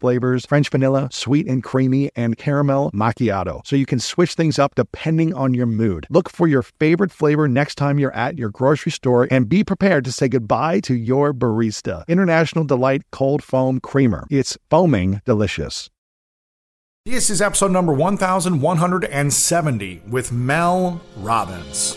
flavors French vanilla, sweet and creamy, and caramel macchiato. So you can switch things up depending on your mood. Look for your favorite flavor next time you're at your grocery store and be prepared to say goodbye to your barista. International Delight Cold Foam Creamer. It's foaming delicious. This is episode number 1170 with Mel Robbins.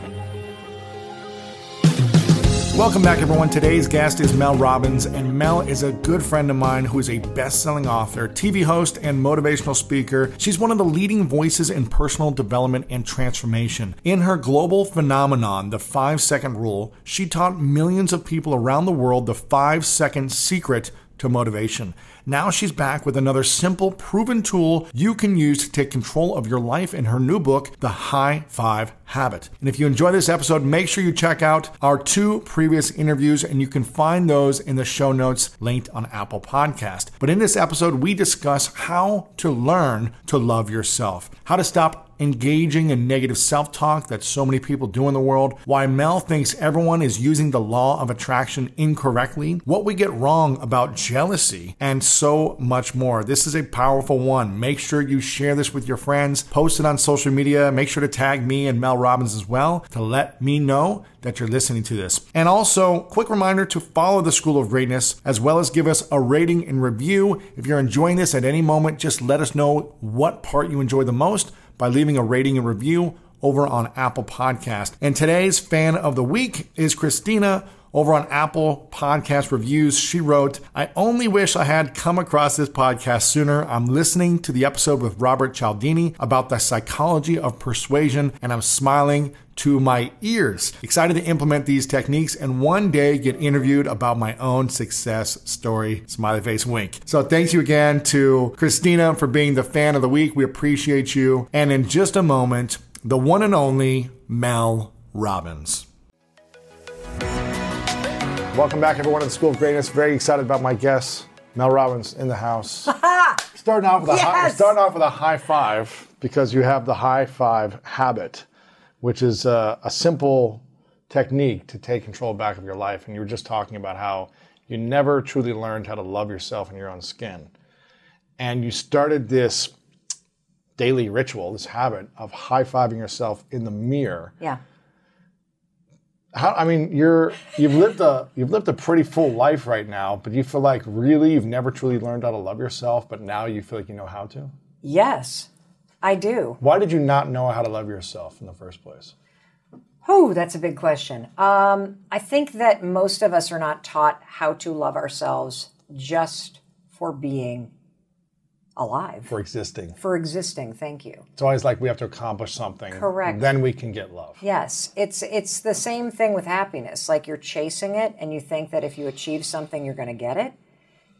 Welcome back, everyone. Today's guest is Mel Robbins, and Mel is a good friend of mine who is a best selling author, TV host, and motivational speaker. She's one of the leading voices in personal development and transformation. In her global phenomenon, The Five Second Rule, she taught millions of people around the world the five second secret to motivation. Now she's back with another simple, proven tool you can use to take control of your life in her new book, The High Five Habit. And if you enjoy this episode, make sure you check out our two previous interviews, and you can find those in the show notes linked on Apple Podcast. But in this episode, we discuss how to learn to love yourself, how to stop engaging in negative self talk that so many people do in the world, why Mel thinks everyone is using the law of attraction incorrectly, what we get wrong about jealousy, and so much more. This is a powerful one. Make sure you share this with your friends, post it on social media, make sure to tag me and Mel Robbins as well to let me know that you're listening to this. And also, quick reminder to follow the School of Greatness as well as give us a rating and review. If you're enjoying this at any moment, just let us know what part you enjoy the most by leaving a rating and review over on Apple Podcast. And today's fan of the week is Christina over on Apple Podcast Reviews. She wrote, I only wish I had come across this podcast sooner. I'm listening to the episode with Robert Cialdini about the psychology of persuasion, and I'm smiling to my ears. Excited to implement these techniques and one day get interviewed about my own success story. Smiley face wink. So thanks you again to Christina for being the fan of the week. We appreciate you. And in just a moment, the one and only Mel Robbins. Welcome back, everyone, to the School of Greatness. Very excited about my guest, Mel Robbins, in the house. starting off with a high, Yes! starting off with a high five because you have the high five habit, which is a, a simple technique to take control back of your life. And you were just talking about how you never truly learned how to love yourself in your own skin, and you started this daily ritual, this habit of high fiving yourself in the mirror Yeah. How I mean you're you've lived a you've lived a pretty full life right now, but you feel like really you've never truly learned how to love yourself, but now you feel like you know how to. Yes, I do. Why did you not know how to love yourself in the first place? Oh, that's a big question. Um, I think that most of us are not taught how to love ourselves just for being alive, For existing. for existing. Thank you. It's always like we have to accomplish something. Correct. Then we can get love. Yes, it's it's the same thing with happiness. Like you're chasing it, and you think that if you achieve something, you're going to get it,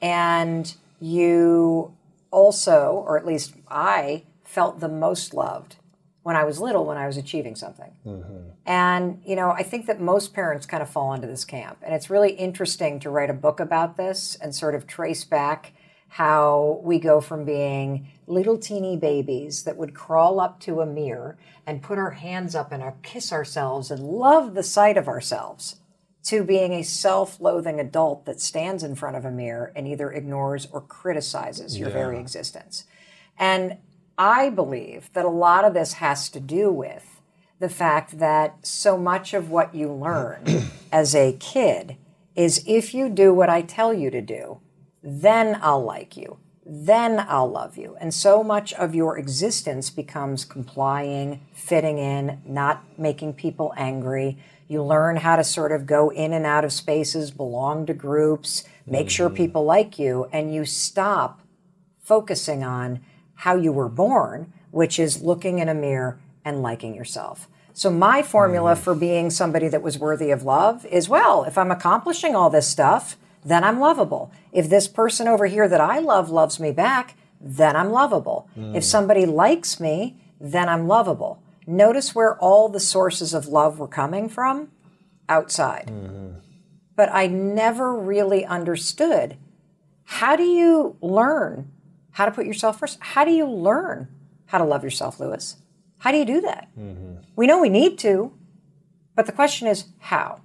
and you also, or at least I, felt the most loved when I was little when I was achieving something. Mm-hmm. And you know, I think that most parents kind of fall into this camp, and it's really interesting to write a book about this and sort of trace back how we go from being little teeny babies that would crawl up to a mirror and put our hands up and our, kiss ourselves and love the sight of ourselves to being a self loathing adult that stands in front of a mirror and either ignores or criticizes your very existence. And I believe that a lot of this has to do with the fact that so much of what you learn as a kid is if you do what I tell you to do, then I'll like you, then I'll love you. And so much of your existence becomes complying, fitting in, not making people angry. You learn how to sort of go in and out of spaces, belong to groups, make sure mm-hmm. people like you, and you stop focusing on how you were born, which is looking in a mirror and liking yourself. So, my formula mm-hmm. for being somebody that was worthy of love is well, if I'm accomplishing all this stuff, then I'm lovable. If this person over here that I love loves me back, then I'm lovable. Hmm. If somebody likes me, then I'm lovable. Notice where all the sources of love were coming from outside. Mm-hmm. But I never really understood how do you learn how to put yourself first? How do you learn how to love yourself, Lewis? How do you do that? Mm-hmm. We know we need to, but the question is how?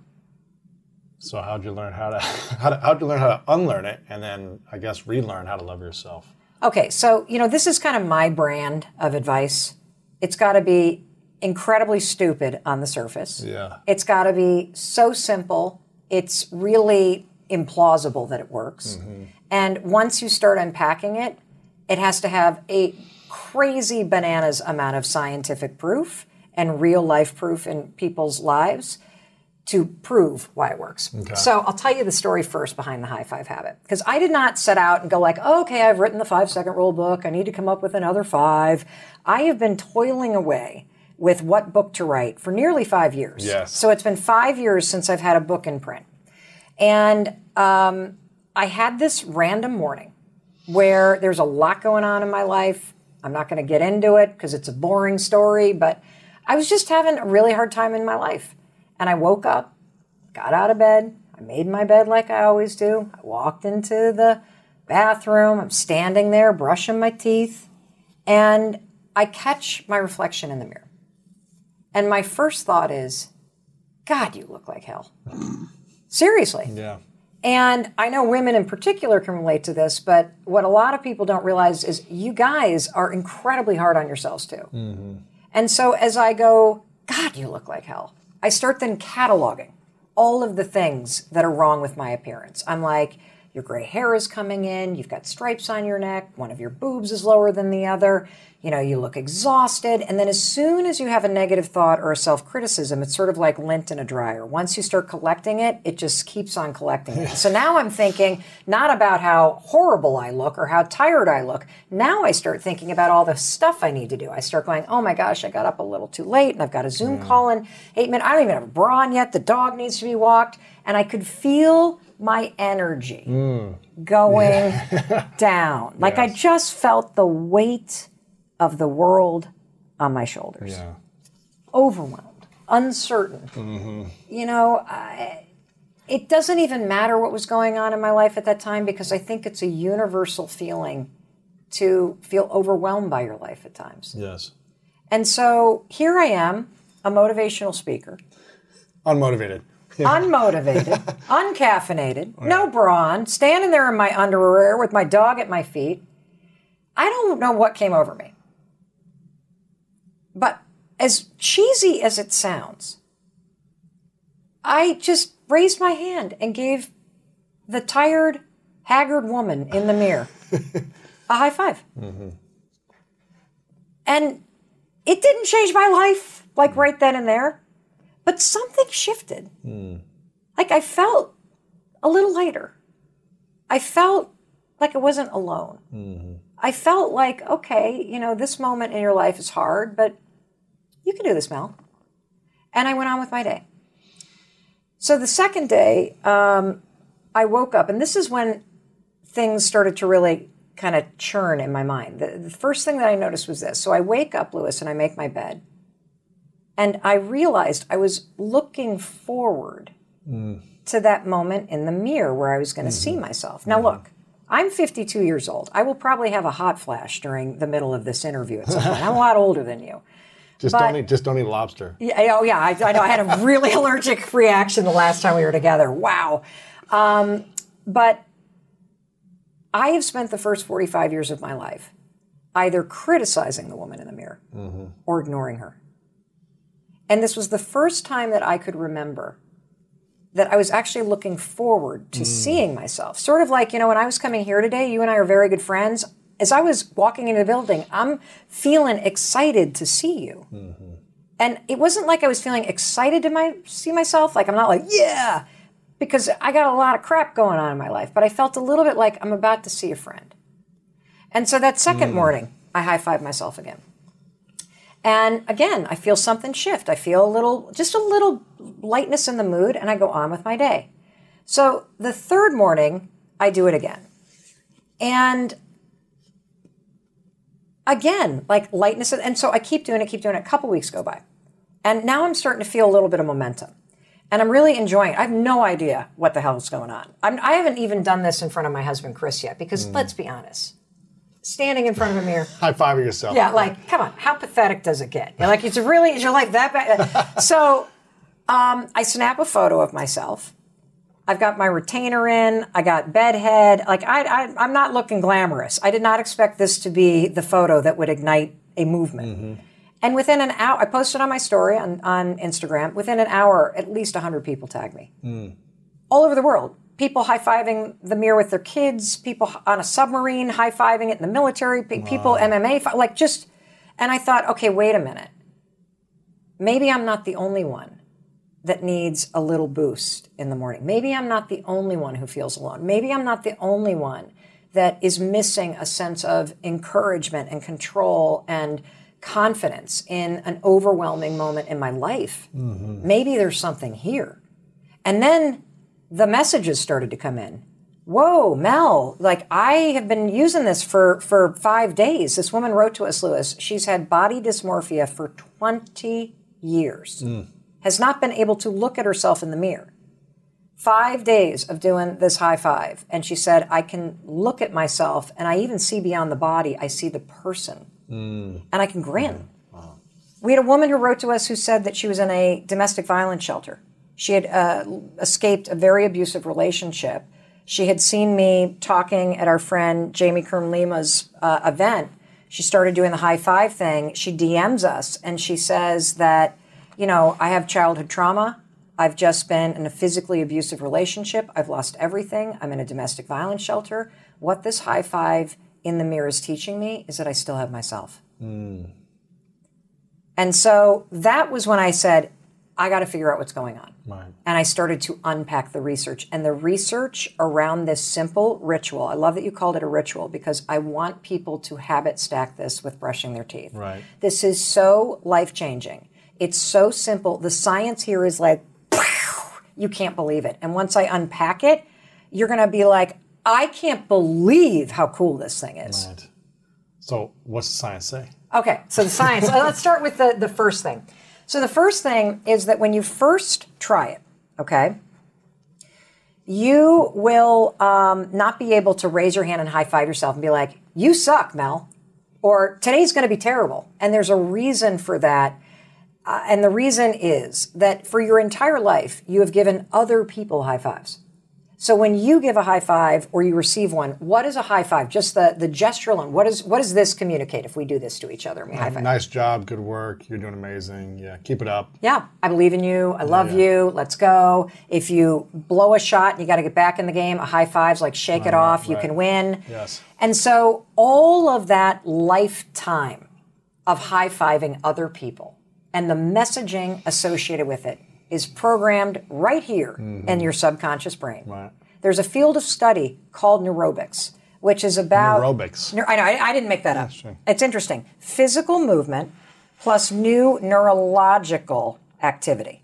So how'd you learn how to, how to how'd you learn how to unlearn it and then I guess relearn how to love yourself? Okay, so you know, this is kind of my brand of advice. It's got to be incredibly stupid on the surface. Yeah. It's got to be so simple, it's really implausible that it works. Mm-hmm. And once you start unpacking it, it has to have a crazy bananas amount of scientific proof and real life proof in people's lives to prove why it works. So I'll tell you the story first behind the high five habit. Because I did not set out and go like, oh, okay, I've written the five second rule book. I need to come up with another five. I have been toiling away with what book to write for nearly five years. Yes. So it's been five years since I've had a book in print. And um, I had this random morning where there's a lot going on in my life. I'm not going to get into it because it's a boring story, but I was just having a really hard time in my life. And I woke up, got out of bed, I made my bed like I always do. I walked into the bathroom, I'm standing there brushing my teeth, and I catch my reflection in the mirror. And my first thought is, God, you look like hell. Seriously. Yeah. And I know women in particular can relate to this, but what a lot of people don't realize is you guys are incredibly hard on yourselves too. Mm-hmm. And so as I go, God, you look like hell, I start then cataloging all of the things that are wrong with my appearance. I'm like, your gray hair is coming in, you've got stripes on your neck, one of your boobs is lower than the other, you know, you look exhausted. And then as soon as you have a negative thought or a self criticism, it's sort of like lint in a dryer. Once you start collecting it, it just keeps on collecting it. so now I'm thinking not about how horrible I look or how tired I look. Now I start thinking about all the stuff I need to do. I start going, oh my gosh, I got up a little too late and I've got a Zoom hmm. call in eight minutes. I don't even have a bra on yet. The dog needs to be walked. And I could feel my energy mm. going down. Like I just felt the weight of the world on my shoulders. Yeah. Overwhelmed, uncertain. Mm-hmm. You know, I, it doesn't even matter what was going on in my life at that time because I think it's a universal feeling to feel overwhelmed by your life at times. Yes. And so here I am, a motivational speaker, Unmotivated. Unmotivated, uncaffeinated, no brawn, standing there in my underwear with my dog at my feet. I don't know what came over me. But as cheesy as it sounds, I just raised my hand and gave the tired, haggard woman in the mirror a high 5 mm-hmm. And it didn't change my life like mm-hmm. right then and there, but something shifted. Like I felt a little lighter. I felt like I wasn't alone. I felt like, okay, you know, this moment in your life is hard, but you can do this, Mel. And I went on with my day. So the second day, um, I woke up, and this is when things started to really kind of churn in my mind. The, the first thing that I noticed was this. So I wake up, Lewis, and I make my bed. And I realized I was looking forward mm. to that moment in the mirror where I was going to see mm-hmm. myself. Now, look, I'm 52 years old. I will probably have a hot flash during the middle of this interview at some point. I'm a lot older than you. Just But- don't eat. Just don't eat lobster. Yeah, oh yeah, I, I know. I had a really allergic reaction the last time we were together. Wow. Um, but I have spent the first 45 years of my life either criticizing the woman in the mirror mm-hmm. or ignoring her. And this was the first time that I could remember that I was actually looking forward to mm. seeing myself. Sort of like, you know, when I was coming here today, you and I are very good friends. As I was walking into the building, I'm feeling excited to see you. Mm-hmm. And it wasn't like I was feeling excited to my, see myself. Like, I'm not like, yeah, because I got a lot of crap going on in my life. But I felt a little bit like I'm about to see a friend. And so that second mm. morning, I high fived myself again. And again, I feel something shift. I feel a little, just a little lightness in the mood, and I go on with my day. So the third morning, I do it again. And again, like lightness. And so I keep doing it, keep doing it. A couple weeks go by. And now I'm starting to feel a little bit of momentum. And I'm really enjoying it. I have no idea what the hell is going on. I'm, I haven't even done this in front of my husband, Chris, yet, because mm. let's be honest. Standing in front of a mirror, High five yourself. yeah, like, come on, how pathetic does it get? You're like, it's really, is your life that bad? so um, I snap a photo of myself. I've got my retainer in. I got bed head. Like, I, I, I'm not looking glamorous. I did not expect this to be the photo that would ignite a movement. And within an hour, I posted on my story on, on Instagram. Within an hour, at least 100 people tagged me. All over the world. People high fiving the mirror with their kids, people on a submarine high fiving it in the military, pe- people MMA, like just. And I thought, okay, wait a minute. Maybe I'm not the only one that needs a little boost in the morning. Maybe I'm not the only one who feels alone. Maybe I'm not the only one that is missing a sense of encouragement and control and confidence in an overwhelming moment in my life. Mm-hmm. Maybe there's something here. And then the messages started to come in. Whoa, Mel, like I have been using this for, for five days. This woman wrote to us, Lewis. She's had body dysmorphia for 20 years, hmm. has not been able to look at herself in the mirror. Five days of doing this high five. And she said, I can look at myself and I even see beyond the body, I see the person. Hmm. And I can grin. Hmm. We had a woman who wrote to us who said that she was in a domestic violence shelter. She had uh, escaped a very abusive relationship. She had seen me talking at our friend Jamie Kern Lima's uh, event. She started doing the high five thing. She DMs us and she says that, you know, I have childhood trauma. I've just been in a physically abusive relationship. I've lost everything. I'm in a domestic violence shelter. What this high five in the mirror is teaching me is that I still have myself. And so that was when I said, I got to figure out what's going on. Right. And I started to unpack the research. And the research around this simple ritual, I love that you called it a ritual because I want people to habit stack this with brushing their teeth. Right. This is so life changing. It's so simple. The science here is like, you can't believe it. And once I unpack it, you're going to be like, I can't believe how cool this thing is. Right. So, what's the science say? Okay, so the science. uh, let's start with the, the first thing. So the first thing is that when you first try it, okay, you will um, not be able to raise your hand and high five yourself and be like, "You suck, Mel," or "Today's going to be terrible." And there's a reason for that. Uh, and the reason is that for your entire life, you have given other people high fives. So when you give a high five or you receive one, what is a high five? Just the, the gesture alone. What is what does this communicate if we do this to each other we high um, five? Nice job, good work. You're doing amazing. Yeah, keep it up. Yeah, I believe in you. I love you. Let's go. If you blow a shot you got to get back in the game, a high five's like shake it off. You can win. Yes. And so all of that lifetime of high fiving other people and the messaging associated with it is programmed right here in your subconscious brain. Mm-hmm. Right. There's a field of study called neurobics, which is about Neurobics. Neur- I know, I, I didn't make that up. It's interesting. Physical movement plus new neurological activity.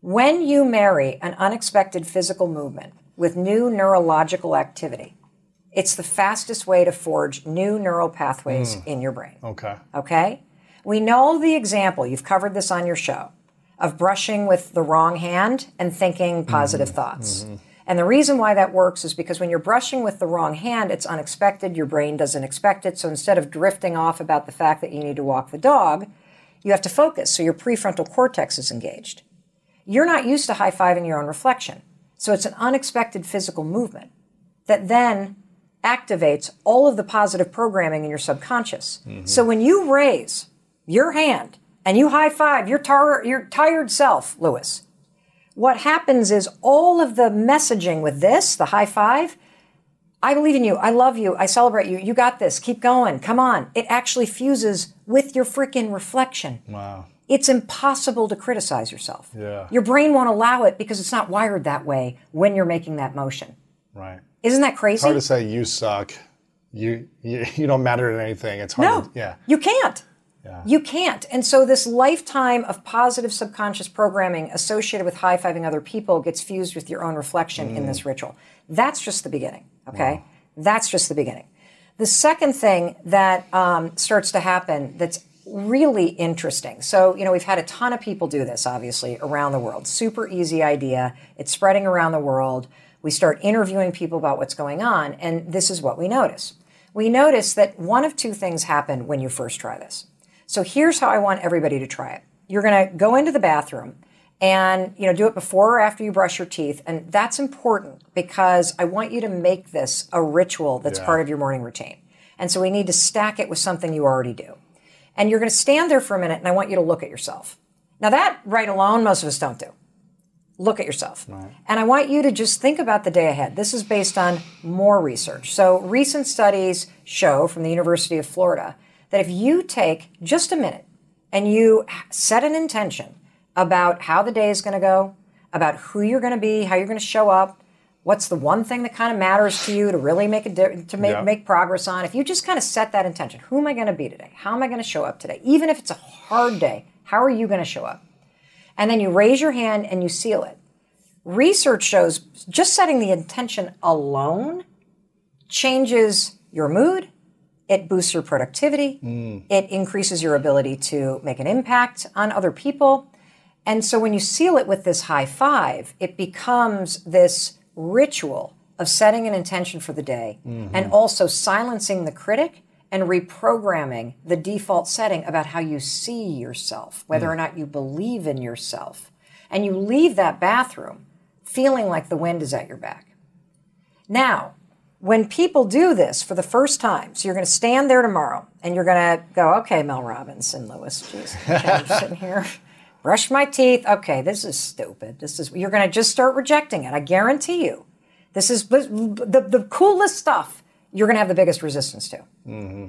When you marry an unexpected physical movement with new neurological activity, it's the fastest way to forge new neural pathways in your brain. Okay. Okay? We know the example, you've covered this on your show, of brushing with the wrong hand and thinking positive mm-hmm. thoughts. Mm-hmm. And the reason why that works is because when you're brushing with the wrong hand, it's unexpected, your brain doesn't expect it. So instead of drifting off about the fact that you need to walk the dog, You have to focus, so your prefrontal cortex is engaged. You're not used to high fiving your own reflection. So it's an unexpected physical movement that then activates all of the positive programming in your subconscious. Mm-hmm. So when you raise your hand and you high five your, tar- your tired self, Lewis, what happens is all of the messaging with this, the high five, I believe in you. I love you. I celebrate you. You got this. Keep going. Come on. It actually fuses with your freaking reflection. Wow. It's impossible to criticize yourself. Yeah. Your brain won't allow it because it's not wired that way when you're making that motion. Right. Isn't that crazy? Hard to say you suck. You you, you don't matter to anything. It's hard. No. To, yeah. You can't. Yeah. You can't. And so this lifetime of positive subconscious programming associated with high fiving other people gets fused with your own reflection in this ritual. That's just the beginning. Okay. That's just the beginning. The second thing that um, starts to happen that's really interesting. So, you know, we've had a ton of people do this, obviously, around the world. Super easy idea. It's spreading around the world. We start interviewing people about what's going on, and this is what we notice. We notice that one of two things happen when you first try this. So here's how I want everybody to try it. You're going to go into the bathroom and you know do it before or after you brush your teeth and that's important because I want you to make this a ritual that's Yeah. part of your morning routine. And so we need to stack it with something you already do. And you're going to stand there for a minute and I want you to look at yourself. Now that right alone most of us don't do. Look at yourself. And I want you to just think about the day ahead. This is based on more research. So, recent studies show from the University of Florida that if you take just a minute and you set an intention about how the day is going to go, about who you're going to be, how you're going to show up, what's the one thing that kind of matters to you to really make a di- to make Yeah. make progress on. If you just kind of set that intention, who am I going to be today? How am I going to show up today? Even if it's a hard day, how are you going to show up? and then you raise your hand and you seal it. Research shows just setting the intention alone changes your mood, it boosts your productivity, mm. it increases your ability to make an impact on other people. And so when you seal it with this high five, it becomes this ritual of setting an intention for the day mm-hmm. and also silencing the critic and reprogramming the default setting about how you see yourself, whether mm. or not you believe in yourself. And you leave that bathroom feeling like the wind is at your back. Now, when people do this for the first time, so you're going to stand there tomorrow and you're going to go, okay, Mel Robbins and Lewis, jeez, I'm sitting here, brush my teeth. Okay, this is stupid. This is, you're going to just start rejecting it. I guarantee you. This is the, the coolest stuff you're going to have the biggest resistance to. Mm-hmm.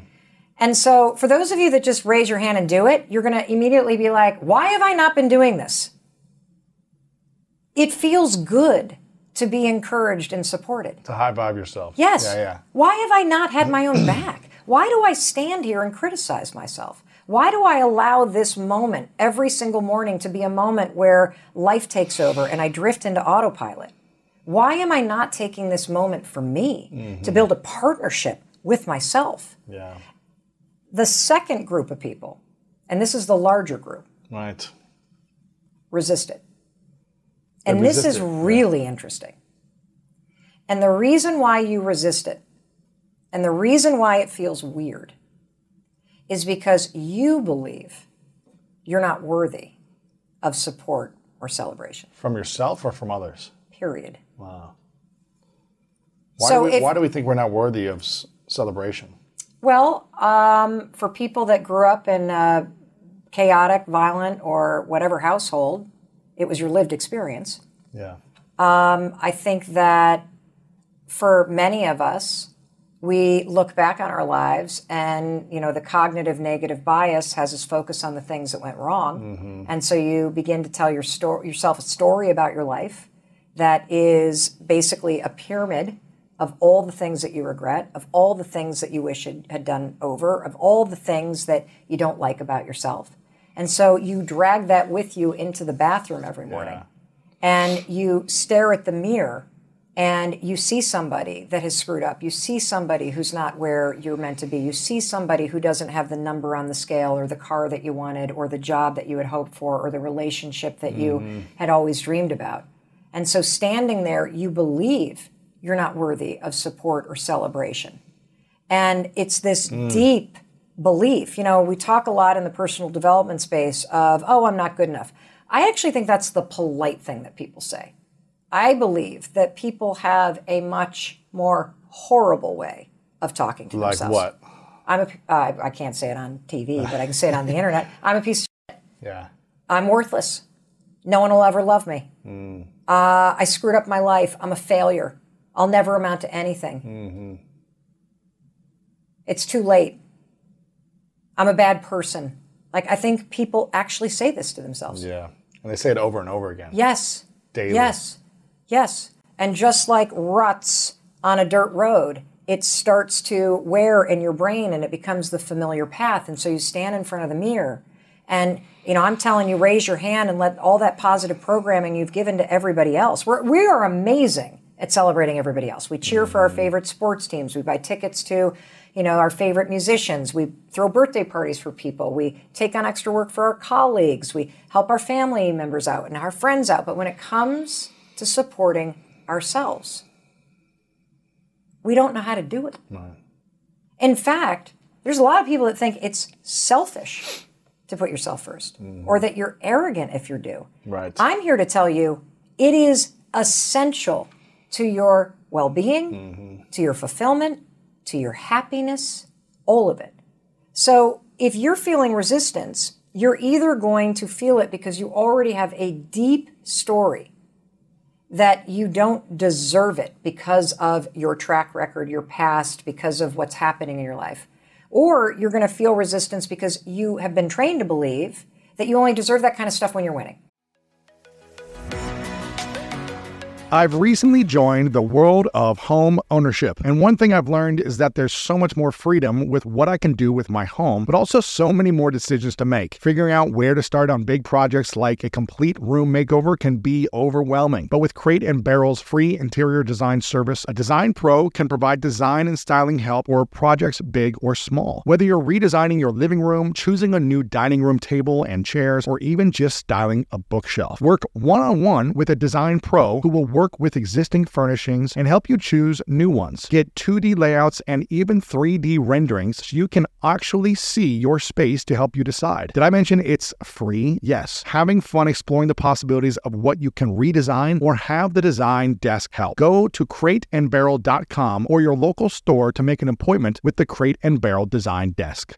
And so, for those of you that just raise your hand and do it, you're going to immediately be like, why have I not been doing this? It feels good to be encouraged and supported. To high five yourself. Yes. Yeah, yeah. Why have I not had my own back? Why do I stand here and criticize myself? Why do I allow this moment every single morning to be a moment where life takes over and I drift into autopilot? Why am I not taking this moment for me mm-hmm. to build a partnership with myself? Yeah. The second group of people, and this is the larger group, Right. resist it. And this is it, yeah. really interesting. And the reason why you resist it, and the reason why it feels weird, is because you believe you're not worthy of support or celebration, From yourself or from others? period. Wow. Why, So do we, if- why do we think we're not worthy of s- celebration? Well, um, for people that grew up in a chaotic, violent, or whatever household, it was your lived experience. Yeah. Um, I think that for many of us, we look back on our lives and you know the cognitive negative bias has us focus on the things that went wrong mm-hmm. and so you begin to tell your story yourself a story about your life that is basically a pyramid of all the things that you regret of all the things that you wish had, had done over of all the things that you don't like about yourself and so you drag that with you into the bathroom every morning and you stare at the mirror and you see somebody that has screwed up. You see somebody who's not where you're meant to be. You see somebody who doesn't have the number on the scale or the car that you wanted or the job that you had hoped for or the relationship that you mm-hmm. had always dreamed about. And so standing there, you believe you're not worthy of support or celebration. And it's this mm. deep belief. You know, we talk a lot in the personal development space of, oh, I'm not good enough. I actually think that's the polite thing that people say. I believe that people have a much more horrible way of talking to Like themselves. what? I'm a, uh, I can't say it on TV, but I can say it on the internet. I'm a piece of shit. Yeah. I'm worthless. No one will ever love me. Uh, I screwed up my life. I'm a failure. I'll never amount to anything. It's too late. I'm a bad person. Like, I think people actually say this to themselves. Yeah. And they say it over and over again. Yes. Daily. Yes. Yes. And just like ruts on a dirt road, it starts to wear in your brain and it becomes the familiar path. And so you stand in front of the mirror and, you know, I'm telling you, raise your hand and let all that positive programming you've given to everybody else. We're, we are amazing at celebrating everybody else. We cheer for our mm-hmm. favorite sports teams. We buy tickets to, you know, our favorite musicians. We throw birthday parties for people. We take on extra work for our colleagues. We help our family members out and our friends out. But when it comes to supporting ourselves, we don't know how to do it. In fact, there's a lot of people that think it's selfish to put yourself 1st mm-hmm. or that you're arrogant if you do. Right. I'm here to tell you it is essential to your well being, mm-hmm. to your fulfillment, to your happiness, all of it. So if you're feeling resistance, you're either going to feel it because you already have a deep story that you don't deserve it because of your track record, your past, because of what's happening in your life. Or you're going to feel resistance because you have been trained to believe that you only deserve that kind of stuff when you're winning. I've recently joined the world of home ownership. And one thing I've learned is that there's so much more freedom with what I can do with my home, but also so many more decisions to make. Figuring out where to start on big projects like a complete room makeover can be overwhelming. But with Crate and Barrel's free interior design service, a design pro can provide design and styling help for projects big or small. Whether you're redesigning your living room, choosing a new dining room table and chairs, or even just styling a bookshelf, work one on one with a design pro who will work with existing furnishings and help you choose new ones. Get 2D layouts and even 3D renderings so you can actually see your space to help you decide. Did I mention it's free? Yes. Having fun exploring the possibilities of what you can redesign or have the design desk help. Go to crateandbarrel.com or your local store to make an appointment with the Crate and Barrel Design Desk.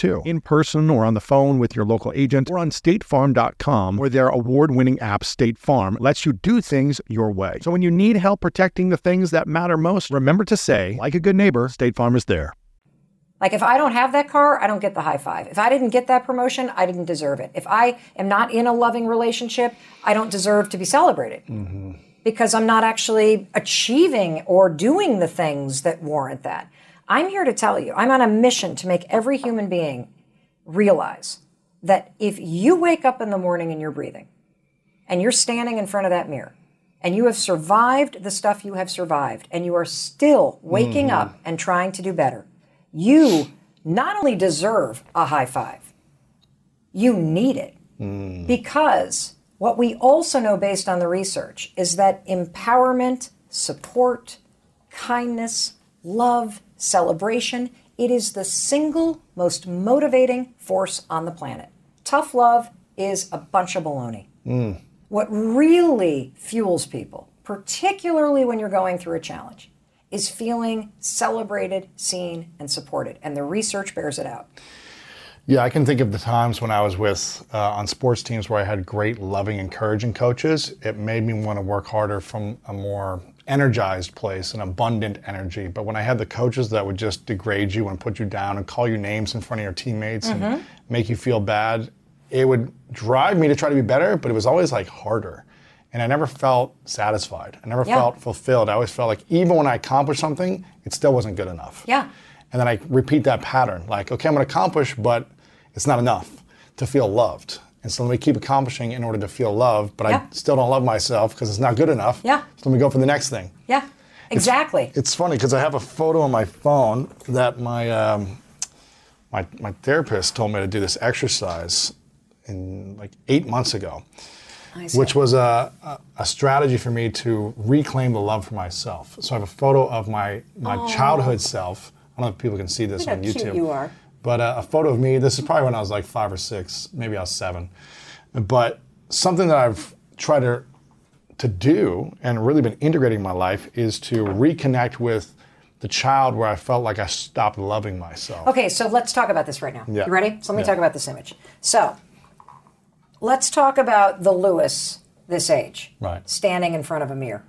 too, in person or on the phone with your local agent or on statefarm.com, where their award winning app, State Farm, lets you do things your way. So when you need help protecting the things that matter most, remember to say, like a good neighbor, State Farm is there. Like if I don't have that car, I don't get the high five. If I didn't get that promotion, I didn't deserve it. If I am not in a loving relationship, I don't deserve to be celebrated. Mm-hmm. Because I'm not actually achieving or doing the things that warrant that. I'm here to tell you, I'm on a mission to make every human being realize that if you wake up in the morning and you're breathing, and you're standing in front of that mirror, and you have survived the stuff you have survived, and you are still waking mm-hmm. up and trying to do better, you not only deserve a high five, you need it. Mm. Because what we also know based on the research is that empowerment, support, kindness, love, celebration, it is the single most motivating force on the planet. Tough love is a bunch of baloney. What really fuels people, particularly when you're going through a challenge, is feeling celebrated, seen, and supported. And the research bears it out. Yeah, I can think of the times when I was with uh, on sports teams where I had great, loving, encouraging coaches. It made me want to work harder from a more energized place, an abundant energy. But when I had the coaches that would just degrade you and put you down and call you names in front of your teammates and mm-hmm. make you feel bad, it would drive me to try to be better. But it was always like harder, and I never felt satisfied. I never Yeah. felt fulfilled. I always felt like even when I accomplished something, it still wasn't good enough. Yeah. And then I repeat that pattern like, okay, I'm going to accomplish, but it's not enough to feel loved. And so let me keep accomplishing in order to feel love, but Yeah. I still don't love myself because it's not good enough. Yeah. So let me go for the next thing. Yeah, exactly. It's funny because I have a photo on my phone that my, um, my, my therapist told me to do this exercise in like eight months ago, which was a, a, a strategy for me to reclaim the love for myself. So I have a photo of my, my childhood self. I don't know if people can see this Look on YouTube. you are. But uh, a photo of me, this is probably when I was like five or six, maybe I was seven. But something that I've tried to, to do and really been integrating in my life is to reconnect with the child where I felt like I stopped loving myself. Okay, so let's talk about this right now. Yeah. You ready? So let me Yeah. talk about this image. So let's talk about the Lewis this age. Right. Standing in front of a mirror.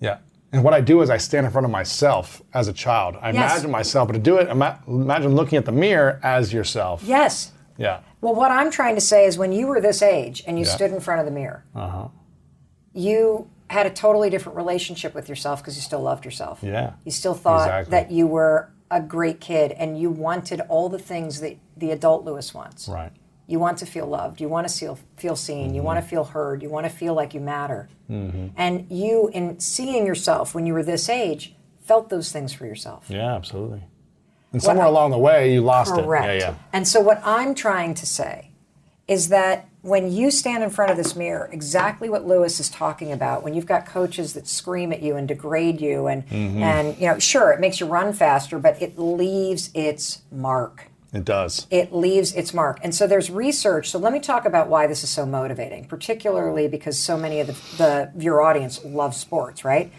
Yeah. And what I do is I stand in front of myself as a child. I Yes. imagine myself, but to do it, ima- imagine looking at the mirror as yourself. Yes. Yeah. Well, what I'm trying to say is when you were this age and you Yeah. stood in front of the mirror, Uh-huh. you had a totally different relationship with yourself because you still loved yourself. Yeah. You still thought Exactly. that you were a great kid and you wanted all the things that the adult Lewis wants. Right. You want to feel loved. You want to feel, feel seen. You want to feel heard. You want to feel like you matter. And you, in seeing yourself when you were this age, felt those things for yourself. Yeah, absolutely. And somewhere along the way, you lost Correct. it. Yeah, yeah. And so, what I'm trying to say is that when you stand in front of this mirror, exactly what Lewis is talking about, when you've got coaches that scream at you and degrade you, and Mm-hmm. and you know, sure, it makes you run faster, but it leaves its mark. It does. It leaves its mark. And so there's research. So let me talk about why this is so motivating, particularly because so many of the, the your audience love sports, right?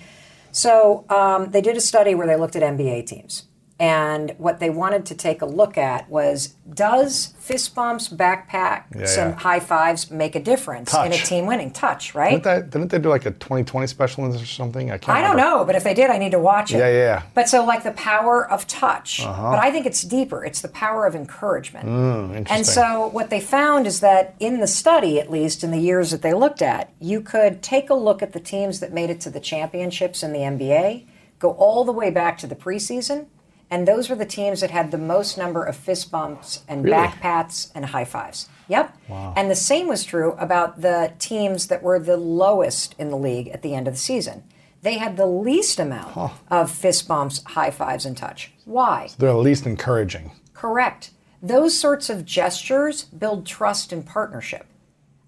So um, they did a study where they looked at NBA teams. And what they wanted to take a look at was does fist bumps, backpacks, Yeah, and yeah. high fives make a difference in a team winning? Touch, right? Didn't, that, didn't they do like a 2020 special or something? I can't I don't know, but if they did, I need to watch it. Yeah, yeah, Uh-huh. yeah. But so, like the power of touch. But I think it's deeper. It's the power of encouragement. Mm, interesting. and so, what they found is that in the study, at least in the years that they looked at, you could take a look at the teams that made it to the championships in the NBA, go all the way back to the preseason, and those were the teams that had the most number of fist bumps and Really? back pats and high fives. Yep. Wow. And the same was true about the teams that were the lowest in the league at the end of the season. They had the least amount of fist bumps, high fives, and touch. Why? They're at least encouraging. Correct. Those sorts of gestures build trust and partnership.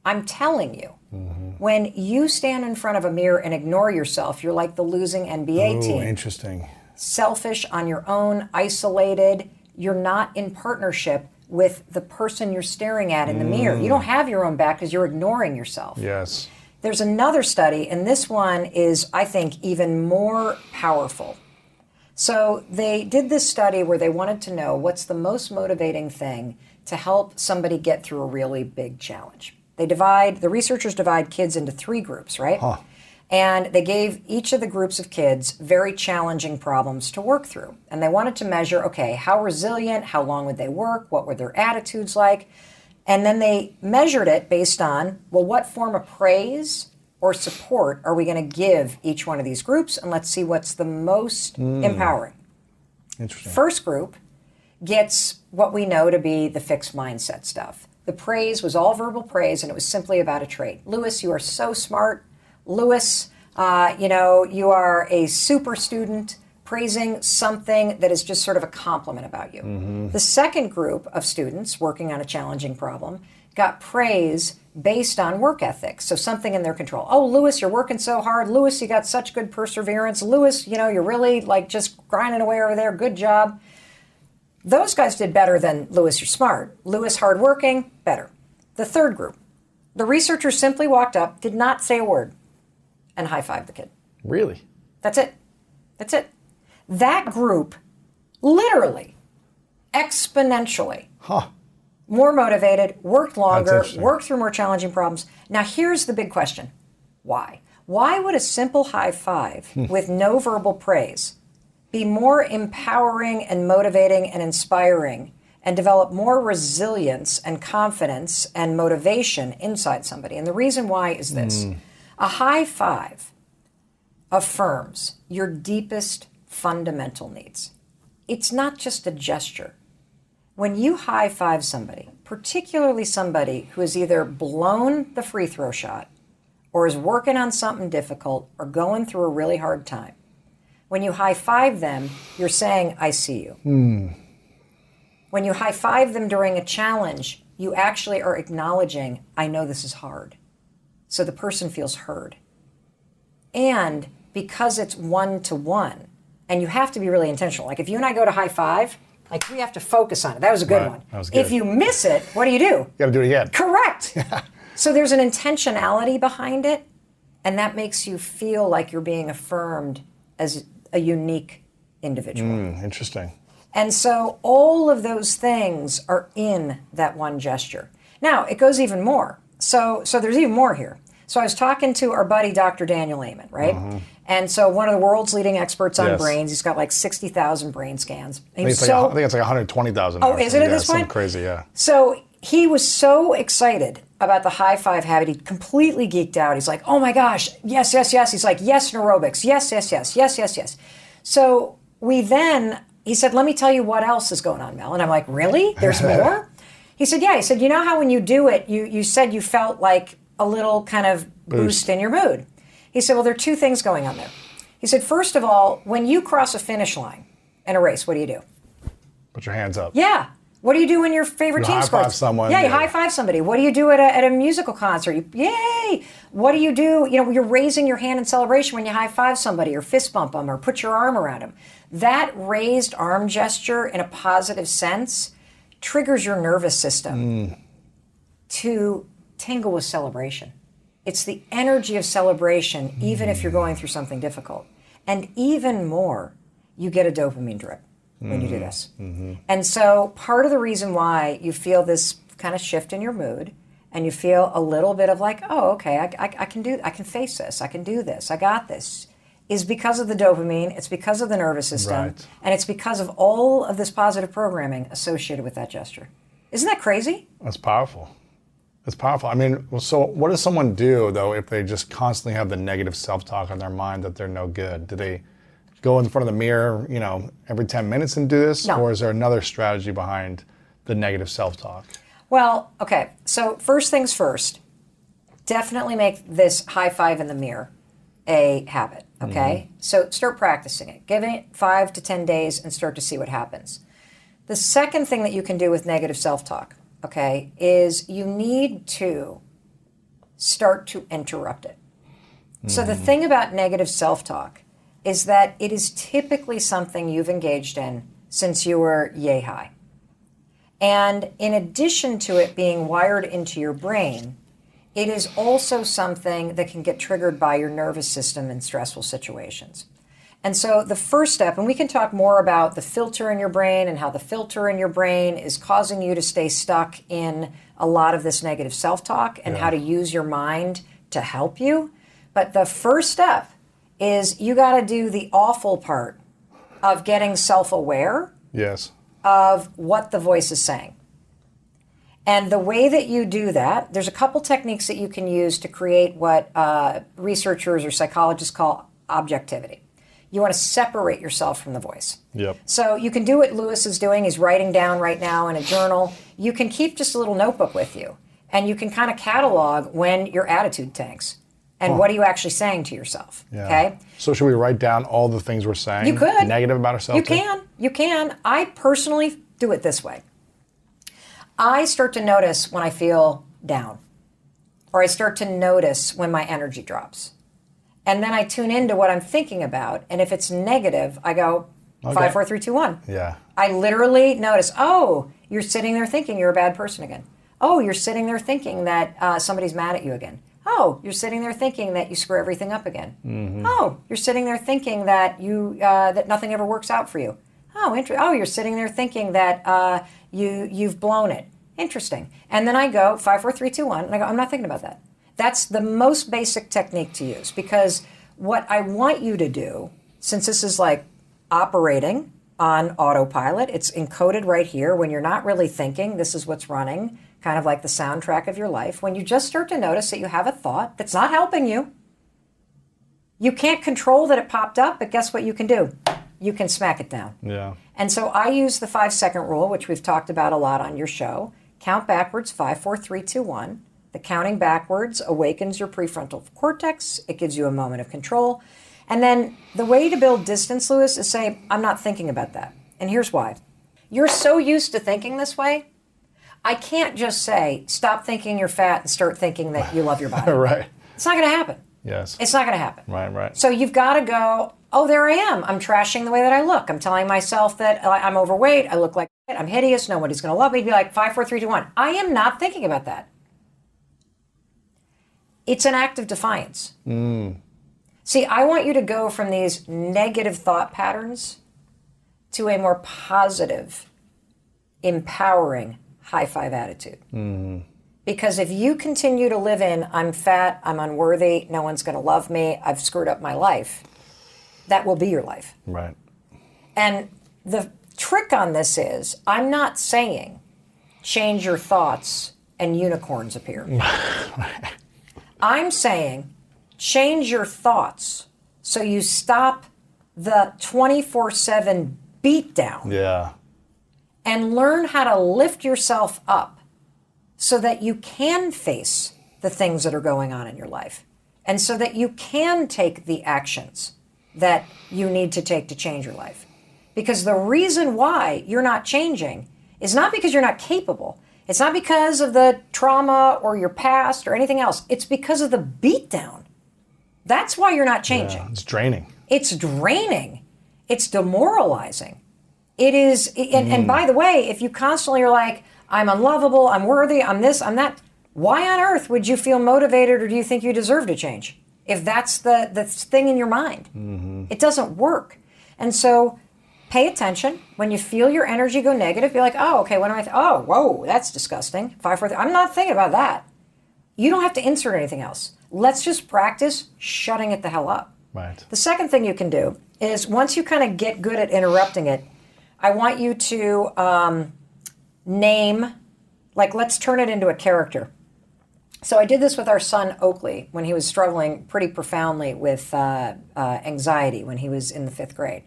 I'm telling you, mm-hmm. when you stand in front of a mirror and ignore yourself, you're like the losing NBA Ooh, team. interesting. Selfish on your own, isolated. You're not in partnership with the person you're staring at in the mirror. You don't have your own back because you're ignoring yourself. Yes. There's another study, and this one is, I think, even more powerful. So they did this study where they wanted to know what's the most motivating thing to help somebody get through a really big challenge. They divide, the researchers divide kids into three groups, right? And they gave each of the groups of kids very challenging problems to work through. And they wanted to measure okay, how resilient, how long would they work, what were their attitudes like? And then they measured it based on, well, what form of praise or support are we going to give each one of these groups? And let's see what's the most hmm. empowering. Interesting. First group gets what we know to be the fixed mindset stuff. The praise was all verbal praise, and it was simply about a trait. Lewis, you are so smart. Lewis, uh, you know, you are a super student. praising something that is just sort of a compliment about you. The second group of students working on a challenging problem got praise based on work ethic, so something in their control. Oh, Lewis, you're working so hard. Lewis, you got such good perseverance. Lewis, you know, you're really like just grinding away over there. Good job. Those guys did better than Lewis, you're smart. Lewis, hardworking, better. The third group, the researchers simply walked up, did not say a word, and high five the kid. Really? That's it. That's it. That group, literally, exponentially, Huh. more motivated, worked longer, worked through more challenging problems. Now, here's the big question why? Why would a simple high five hmm. with no verbal praise be more empowering and motivating and inspiring and develop more resilience and confidence and motivation inside somebody? And the reason why is this hmm. A high five affirms your deepest fundamental needs. It's not just a gesture. When you high five somebody, particularly somebody who has either blown the free throw shot or is working on something difficult or going through a really hard time, when you high five them, you're saying, I see you. Hmm. When you high five them during a challenge, you actually are acknowledging, I know this is hard. So the person feels heard. And because it's one to one, and you have to be really intentional. Like if you and I go to high five, like we have to focus on it. That was a good Right, one. that was good. If you miss it, what do you do? You Got to do it again. Correct. so there's an intentionality behind it, and that makes you feel like you're being affirmed as a unique individual. Hmm, interesting. And so all of those things are in that one gesture. Now, it goes even more. So so there's even more here. So I was talking to our buddy Dr. Daniel Amen, right? And so one of the world's leading experts on Mm-hmm. Yes. brains. He's got like 60,000 brain scans. I think, like, so a- I think it's like 120,000. Oh, is it something. at Yeah, this point? crazy, yeah. So he was so excited about the high five habit. He completely geeked out. He's like, oh my gosh, yes, yes, yes. He's like, yes, neurobics. Yes, yes, yes, yes, yes, yes. So we then, he said, let me tell you what else is going on, Mel. And I'm like, really? There's more? he said, yeah. He said, you know how when you do it, you, you said you felt like a little kind of boost in your mood. He said, well, there are two things going on there. He said, first of all, when you cross a finish line in a race, what do you do? Put your hands up. Yeah. What do you do when your favorite You team high scores? five someone, Yeah, you yeah. high five somebody. What do you do at a, at a musical concert? You, yay! What do you do? You know, you're raising your hand in celebration when you high five somebody or fist bump them or put your arm around them. That raised arm gesture in a positive sense triggers your nervous system mm. to tingle with celebration. It's the energy of celebration, even if you're going through something difficult. And even more, you get a dopamine drip when you do mm-hmm. this. Mm-hmm. And so, part of the reason why you feel this kind of shift in your mood and you feel a little bit of like, oh, okay, I, I, I can do, I can face this, I can do this, I got this, is because of the dopamine, it's because of the nervous system, Right. and it's because of all of this positive programming associated with that gesture. Isn't that crazy? That's powerful. That's powerful. I mean, well, so what does someone do though if they just constantly have the negative self-talk in their mind that they're no good? Do they go in front of the mirror, you know, every 10 minutes and do this, No. or is there another strategy behind the negative self-talk? Well, okay. So first things first, definitely make this high five in the mirror a habit. Okay. Mm-hmm. So start practicing it. Give it five to ten days and start to see what happens. The second thing that you can do with negative self-talk, okay, is you need to start to interrupt it. So the hmm. thing about negative self-talk is that it is typically something you've engaged in since you were yay high. And in addition to it being wired into your brain, it is also something that can get triggered by your nervous system in stressful situations. And so the first step, and we can talk more about the filter in your brain and how the filter in your brain is causing you to stay stuck in a lot of this negative self talk and how to use your mind to help you. But the first step is you got to do the awful part of getting self aware Yes. of what the voice is saying. And the way that you do that, there's a couple techniques that you can use to create what uh, researchers or psychologists call objectivity. You want to separate yourself from the voice. Yep. So you can do what Lewis is doing. He's writing down right now in a journal. You can keep just a little notebook with you, and you can kind of catalog when your attitude tanks And what are you actually saying to yourself? Yeah. Okay. So should we write down all the things we're saying? You could. Negative about ourselves? You too? can. You can. I personally do it this way. I start to notice when I feel down, or I start to notice when my energy drops. And then I tune into what I'm thinking about. And if it's negative, I go five, four, three, two, one. Yeah. I literally notice, oh, you're sitting there thinking you're a bad person again. Oh, you're sitting there thinking that uh, somebody's mad at you again. Oh, you're sitting there thinking that you screw everything up again. Oh, you're sitting there thinking that you uh, that nothing ever works out for you. Oh, inter- oh, you're sitting there thinking that uh, you you've blown it. Interesting. And then I go five, four, three, two, one, and I go. I'm not thinking about that. That's the most basic technique to use because what I want you to do, since this is like operating on autopilot. It's encoded right here. When you're not really thinking, this is what's running, kind of like the soundtrack of your life. When you just start to notice that you have a thought that's not helping you, you can't control that it popped up, but guess what you can do? You can smack it down. Yeah. And so I use the five second rule, which we've talked about a lot on your show. Count backwards, five, four, three, two, one. The counting backwards awakens your prefrontal cortex. It gives you a moment of control. And then the way to build distance, Lewis, is say, I'm not thinking about that. And here's why. You're so used to thinking this way. I can't just say, stop thinking you're fat and start thinking that you love your body. right. It's not going to happen. Yes. It's not going to happen. right, right. So you've got to go, oh, there I am. I'm trashing the way that I look. I'm telling myself that I'm overweight. I look like shit. I'm hideous. Nobody's going to love me. Be like, five, four, three, two, one. I am not thinking about that. It's an act of defiance. See, I want you to go from these negative thought patterns to a more positive, empowering high five attitude. Because if you continue to live in, I'm fat, I'm unworthy, no one's going to love me, I've screwed up my life, that will be your life. right. And the trick on this is I'm not saying change your thoughts and unicorns appear. I'm saying change your thoughts so you stop the 24 7 beatdown Yeah. and learn how to lift yourself up so that you can face the things that are going on in your life and so that you can take the actions that you need to take to change your life. Because the reason why you're not changing is not because you're not capable. It's not because of the trauma or your past or anything else. It's because of the beatdown. That's why you're not changing. It's draining. It's draining. It's demoralizing. It is, and, and by the way, if you constantly are like, I'm unlovable, I'm worthy, I'm this, I'm that, why on earth would you feel motivated or do you think you deserve to change? If that's the, the thing in your mind, mm-hmm. it doesn't work. And so pay attention. When you feel your energy go negative, be like, oh, okay, what am I, th- oh, whoa, that's disgusting. Five, four, three, I'm not thinking about that. You don't have to insert anything else. Let's just practice shutting it the hell up. Right. The second thing you can do is once you kind of get good at interrupting it, I want you to um, name, like, let's turn it into a character. So I did this with our son Oakley when he was struggling pretty profoundly with uh, uh, anxiety when he was in the fifth grade.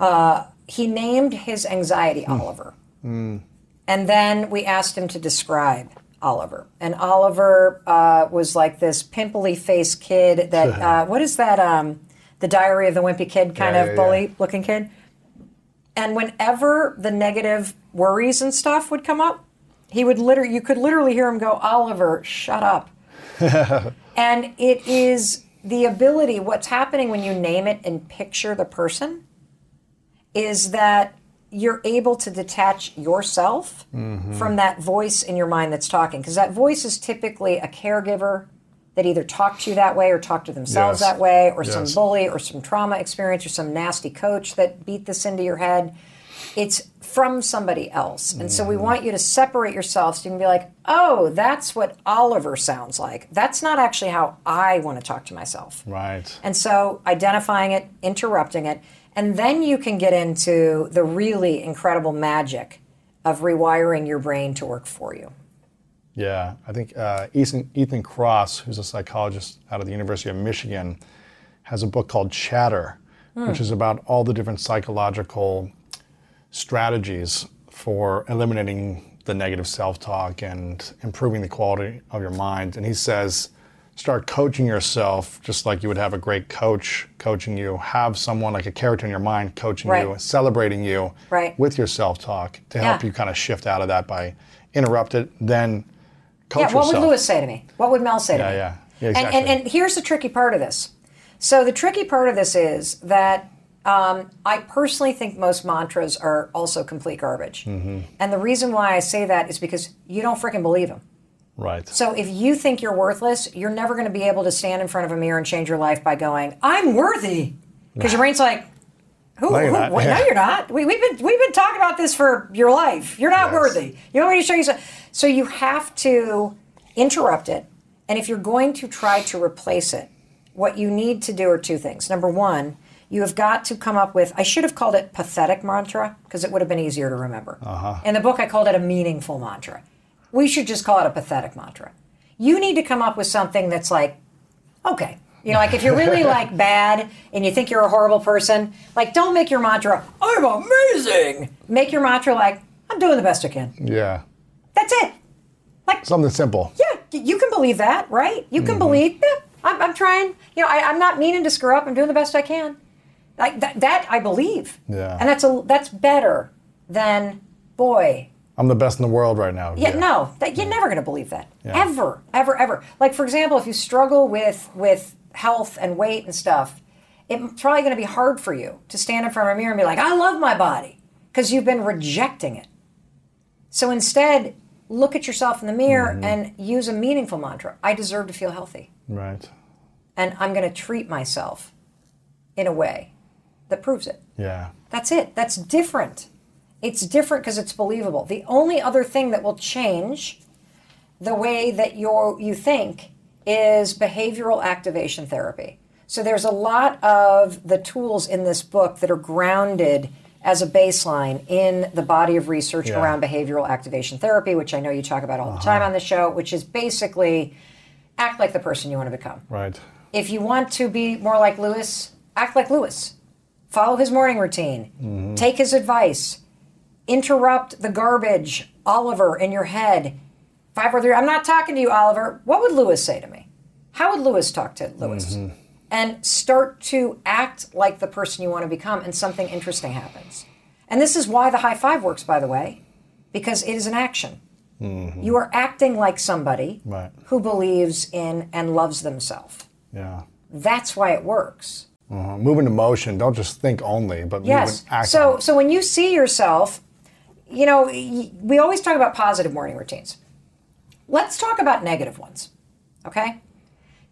Uh, he named his anxiety Oliver. And then we asked him to describe Oliver. And Oliver uh, was like this pimply faced kid that, uh, what is that? Um, the Diary of the Wimpy Kid kind Yeah, of yeah, bully looking kid. And whenever the negative worries and stuff would come up, he would literally, you could literally hear him go, Oliver, shut up. and it is the ability, what's happening when you name it and picture the person is that you're able to detach yourself mm-hmm. from that voice in your mind that's talking. Because that voice is typically a caregiver that either talked to you that way or talked to themselves Yes. that way, or Yes. some bully or some trauma experience or some nasty coach that beat this into your head. It's from somebody else. And so we mm-hmm. want you to separate yourself so you can be like, oh, that's what Oliver sounds like. That's not actually how I want to talk to myself. Right. And so identifying it, interrupting it, and then you can get into the really incredible magic of rewiring your brain to work for you. Yeah, I think uh, Ethan, Ethan Kross, who's a psychologist out of the University of Michigan, has a book called Chatter, which is about all the different psychological strategies for eliminating the negative self talk and improving the quality of your mind. And he says start coaching yourself just like you would have a great coach coaching you have someone like a character in your mind coaching Right. you celebrating you Right. with your self-talk to help Yeah. you kind of shift out of that by interrupt it then coach Yeah, what yourself would Lewis say to me? What would Mel say to Yeah, me? yeah. Yeah, And, and, exactly. and here's the tricky part of this. So the tricky part of this is that um, I personally think most mantras are also complete garbage. Mm-hmm. And the reason why I say that is because you don't freaking believe them. Right So if you think you're worthless, you're never going to be able to stand in front of a mirror and change your life by going, "I'm worthy," because your brain's like, "Who? No, you're who not. what? Yeah. No, you're not. We, we've been we've been talking about this for your life. You're not Yes. worthy. You want me to show you something?" So you have to interrupt it, and if you're going to try to replace it, what you need to do are two things. Number one. You have got to come up with. I should have called it pathetic mantra because it would have been easier to remember. Uh-huh. In the book, I called it a meaningful mantra. We should just call it a pathetic mantra. You need to come up with something that's like, okay. You know, like if you're really like bad and you think you're a horrible person, like don't make your mantra, I'm amazing. Make your mantra like, I'm doing the best I can. yeah That's it. Like, something simple yeah, you can believe that, right? You can mm-hmm. believe, yeah, I'm, I'm trying. You know, I, I'm not meaning to screw up. I'm doing the best I can. Like that, that I believe. Yeah. And that's a that's better than, boy, i'm the best in the world right now yeah, no, that, you're never going to believe that. Yeah. Ever, ever, ever. Like for example, if you struggle with with health and weight and stuff, it's probably going to be hard for you to stand in front of a mirror and be like, "I love my body," because you've been rejecting it. So instead, look at yourself in the mirror Mm-hmm. and use a meaningful mantra. I deserve to feel healthy, right and I'm going to treat myself in a way that proves it. yeah That's it. That's different. It's different because it's believable. The only other thing that will change the way that you you think is behavioral activation therapy. So there's a lot of the tools in this book that are grounded as a baseline in the body of research Yeah. around behavioral activation therapy, which I know you talk about all the uh-huh. time on the show, which is basically act like the person you want to become. right If you want to be more like Lewis, act like Lewis. Follow his morning routine. Mm-hmm. Take his advice. Interrupt the garbage, Oliver, in your head. Five, four, three. I'm not talking to you, Oliver. What would Lewis say to me? How would Lewis talk to Lewis? And start to act like the person you want to become, and something interesting happens. And this is why the high five works, by the way, because it is an action. You are acting like somebody Right. who believes in and loves themselves. yeah That's why it works. uh move into motion don't just think only but Yes. move and act So so when you see yourself, you know, we always talk about positive morning routines. Let's talk about negative ones. Okay?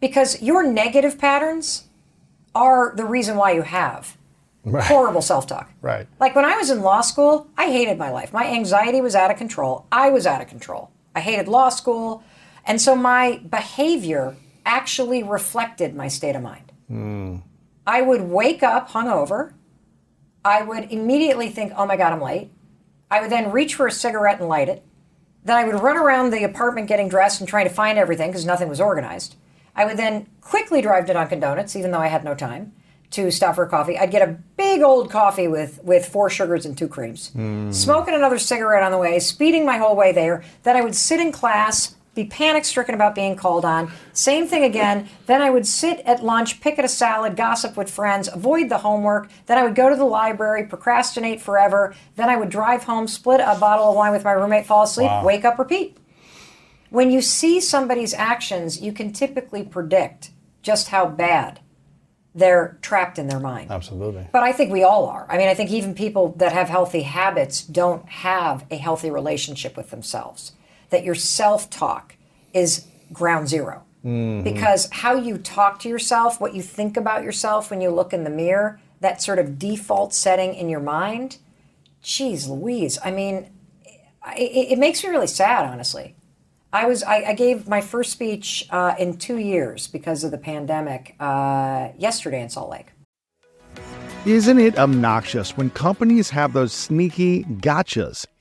Because your negative patterns are the reason why you have horrible self-talk. Right. Like when I was in law school, I hated my life. My anxiety was out of control. I was out of control. I hated law school. And so my behavior actually reflected my state of mind. Hmm. I would wake up hungover. I would immediately think, oh my God, I'm late. I would then reach for a cigarette and light it. Then I would run around the apartment getting dressed and trying to find everything because nothing was organized. I would then quickly drive to Dunkin' Donuts, even though I had no time to stop for a coffee. I'd get a big old coffee with, with four sugars and two creams, hmm. smoking another cigarette on the way, speeding my whole way there. Then I would sit in class, be panic stricken about being called on. Same thing again. Then I would sit at lunch, pick at a salad, gossip with friends, avoid the homework. Then I would go to the library, procrastinate forever. Then I would drive home, split a bottle of wine with my roommate, fall asleep, Wow. wake up, repeat. When you see somebody's actions, you can typically predict just how bad they're trapped in their mind. absolutely But I think we all are. I mean, I think even people that have healthy habits don't have a healthy relationship with themselves. That your self talk is ground 0 Because how you talk to yourself, what you think about yourself when you look in the mirror, that sort of default setting in your mind, geez Louise. I mean, it, it makes me really sad, honestly. I was I, I gave my first speech uh, in two years because of the pandemic uh, yesterday in Salt Lake. Isn't it obnoxious when companies have those sneaky gotchas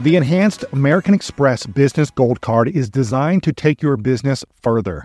The enhanced American Express Business Gold Card is designed to take your business further.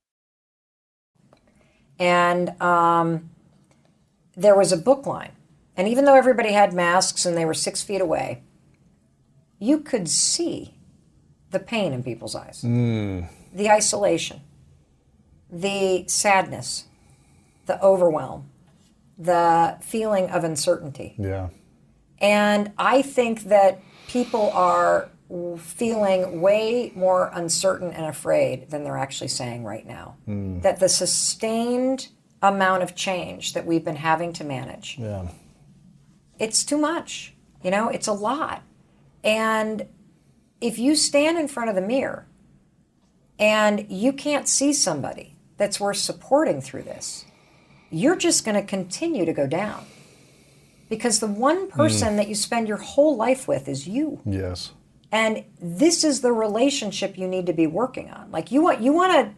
And um, there was a book line. And even though everybody had masks and they were six feet away, you could see the pain in people's eyes, the isolation, the sadness, the overwhelm, the feeling of uncertainty. Yeah. And I think that people are feeling way more uncertain and afraid than they're actually saying right now. Hmm. That the sustained amount of change that we've been having to manage, Yeah. it's too much. You know, it's a lot. And if you stand in front of the mirror and you can't see somebody that's worth supporting through this, you're just going to continue to go down. Because the one hmm. person that you spend your whole life with is you. Yes. And this is the relationship you need to be working on. Like you want you want to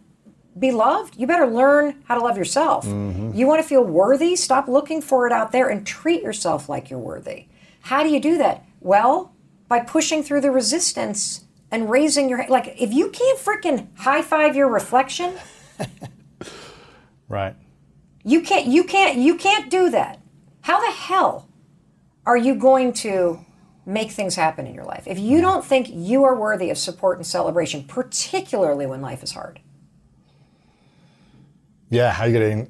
be loved, you better learn how to love yourself. Mm-hmm. You want to feel worthy, stop looking for it out there and treat yourself like you're worthy. How do you do that? Well, by pushing through the resistance and raising your like if you can't freaking high five your reflection, Right. you can't you can't you can't do that. How the hell are you going to make things happen in your life if you don't think you are worthy of support and celebration, particularly when life is hard? Yeah. How you gonna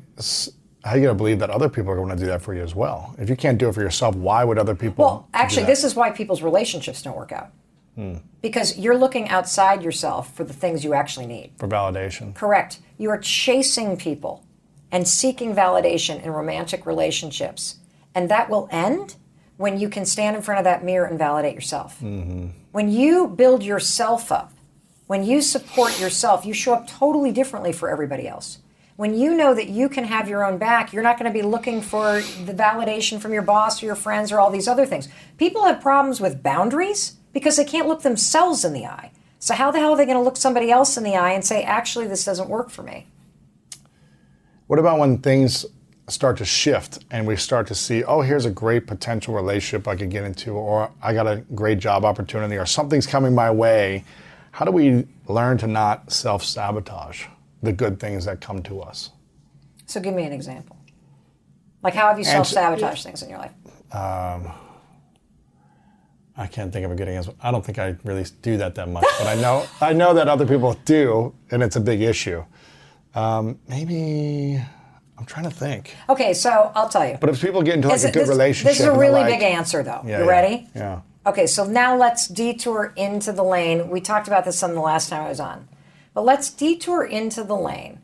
how you gonna believe that other people are going to do that for you as well? If you can't do it for yourself, why would other people? Well, actually, this is why people's relationships don't work out. Hmm. Because you're looking outside yourself for the things you actually need. for validation. Correct. You are chasing people and seeking validation in romantic relationships. And that will end when you can stand in front of that mirror and validate yourself. Mm-hmm. When you build yourself up, when you support yourself, you show up totally differently for everybody else. When you know that you can have your own back, you're not going to be looking for the validation from your boss or your friends or all these other things. People have problems with boundaries because they can't look themselves in the eye. So, how the hell are they going to look somebody else in the eye and say, actually, this doesn't work for me? What about when things start to shift and we start to see, oh, here's a great potential relationship I could get into, or I got a great job opportunity, or something's coming my way? How do we learn to not self sabotage the good things that come to us? So, give me an example. Like, how have you self sabotaged things in your life? I can't think of a good answer. I don't think I really do that that much, but I know I know that other people do, and it's a big issue. Um, maybe I'm trying to think. Okay, so I'll tell you. But if people get into like Is a it- good this, relationship, This is a really like- big answer, though. Yeah, you yeah, ready? Yeah. Okay, so now let's detour into the lane. We talked about this on the last time I was on. But let's detour into the lane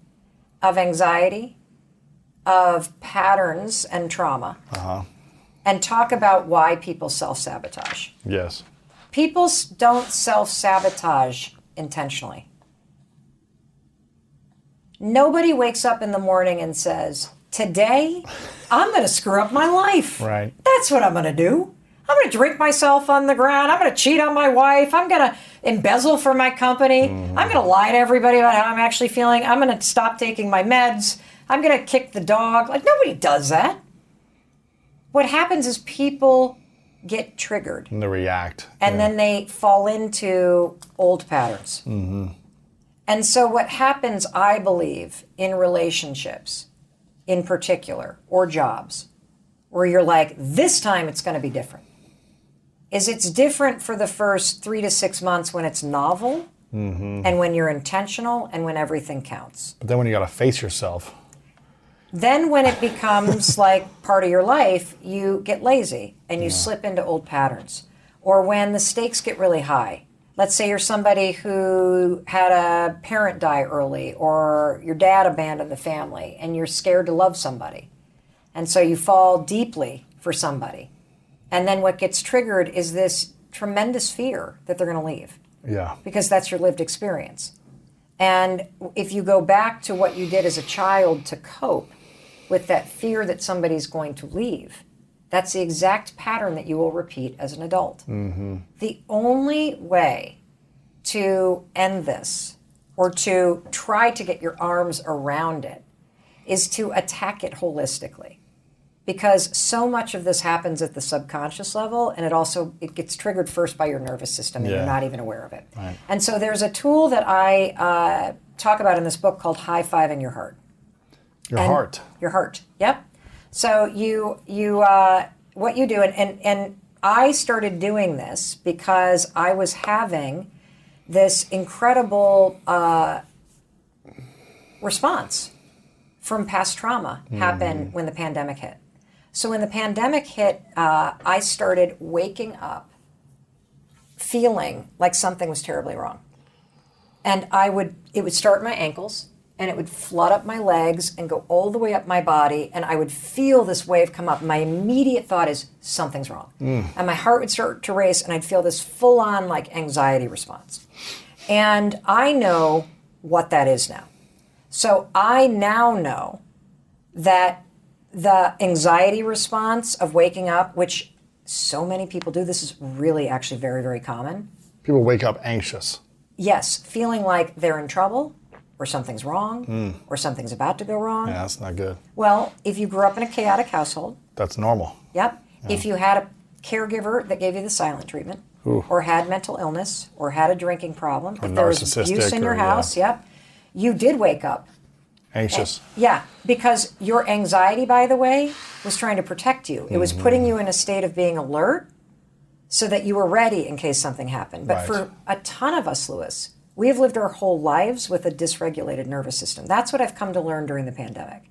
of anxiety, of patterns and trauma, Uh-huh. and talk about why people self sabotage. Yes. People don't self sabotage intentionally. Nobody wakes up in the morning and says, Today, I'm going to screw up my life. Right. That's what I'm going to do. I'm going to drink myself on the ground. I'm going to cheat on my wife. I'm going to embezzle for my company. Mm-hmm. I'm going to lie to everybody about how I'm actually feeling. I'm going to stop taking my meds. I'm going to kick the dog. Like, nobody does that. What happens is people get triggered And they react. and yeah. then they fall into old patterns. Mm-hmm. And so, what happens, I believe, in relationships in particular, or jobs, where you're like, this time it's going to be different. is it's different for the first three to six months when it's novel mm-hmm. and when you're intentional and when everything counts. But then when you got to face yourself, Then, when it becomes like part of your life, you get lazy and you slip into old patterns. Or when the stakes get really high. Let's say you're somebody who had a parent die early, or your dad abandoned the family, and you're scared to love somebody. And so you fall deeply for somebody. And then what gets triggered is this tremendous fear that they're going to leave yeah, because that's your lived experience. And if you go back to what you did as a child to cope with that fear that somebody's going to leave, that's the exact pattern that you will repeat as an adult. The only way to end this or to try to get your arms around it is to attack it holistically. Because so much of this happens at the subconscious level and it also it gets triggered first by your nervous system and Yeah. you're not even aware of it. And so there's a tool that i uh, talk about in this book called high fiving your heart. Your and- heart. your heart. Yep so you you uh, what you do and, and and i started doing this because i was having this incredible uh, response from past trauma happen when the pandemic hit. So when the pandemic hit uh, i started waking up feeling like something was terribly wrong. And I would it would start my ankles and it would flood up my legs and go all the way up my body and I would feel this wave come up. My immediate thought is something's wrong. Mm. And my heart would start to race and I'd feel this full on like anxiety response. And I know what that is now. So I now know that the anxiety response of waking up, which so many people do, this is really actually very, very common. People wake up anxious. Yes, feeling like they're in trouble or something's wrong or something's about to go wrong. Yeah, that's not good. Well, if you grew up in a chaotic household, That's normal. yep. If you had a caregiver that gave you the silent treatment or had mental illness or had a drinking problem, if there was abuse in your or- yeah. house, yep, you did wake up. Anxious. Yeah, because your anxiety, by the way, was trying to protect you. It was Mm-hmm. putting you in a state of being alert so that you were ready in case something happened. But Right. for a ton of us, Lewis, we have lived our whole lives with a dysregulated nervous system. That's what I've come to learn during the pandemic.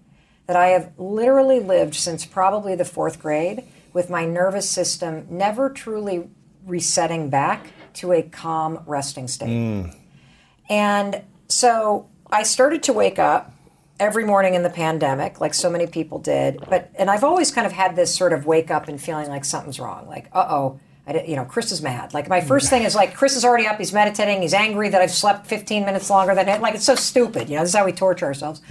That I have literally lived since probably the fourth grade with my nervous system never truly resetting back to a calm, resting state. And so I started to wake up every morning in the pandemic, like so many people did. But and I've always kind of had this sort of wake up and feeling like something's wrong. Like, uh oh, I you know, Chris is mad. Like my mm. first thing is like Chris is already up. He's meditating. He's angry that I've slept 15 minutes longer than it. Like it's so stupid. You know, this is how we torture ourselves.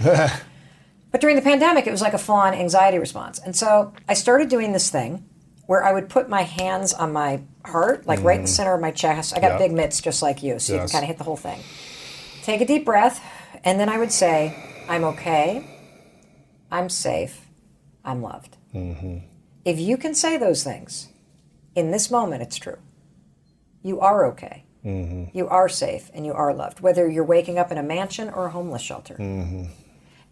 But during the pandemic, it was like a full on anxiety response. And so I started doing this thing where I would put my hands on my heart, like right in the mm. center of my chest. I got Yeah. big mitts just like you, so you can kind of hit the whole thing. Take a deep breath, and then I would say, I'm okay, I'm safe, I'm loved. Mm-hmm. If you can say those things, in this moment, it's true. You are okay. Mm-hmm. You are safe and you are loved, whether you're waking up in a mansion or a homeless shelter. Mm-hmm.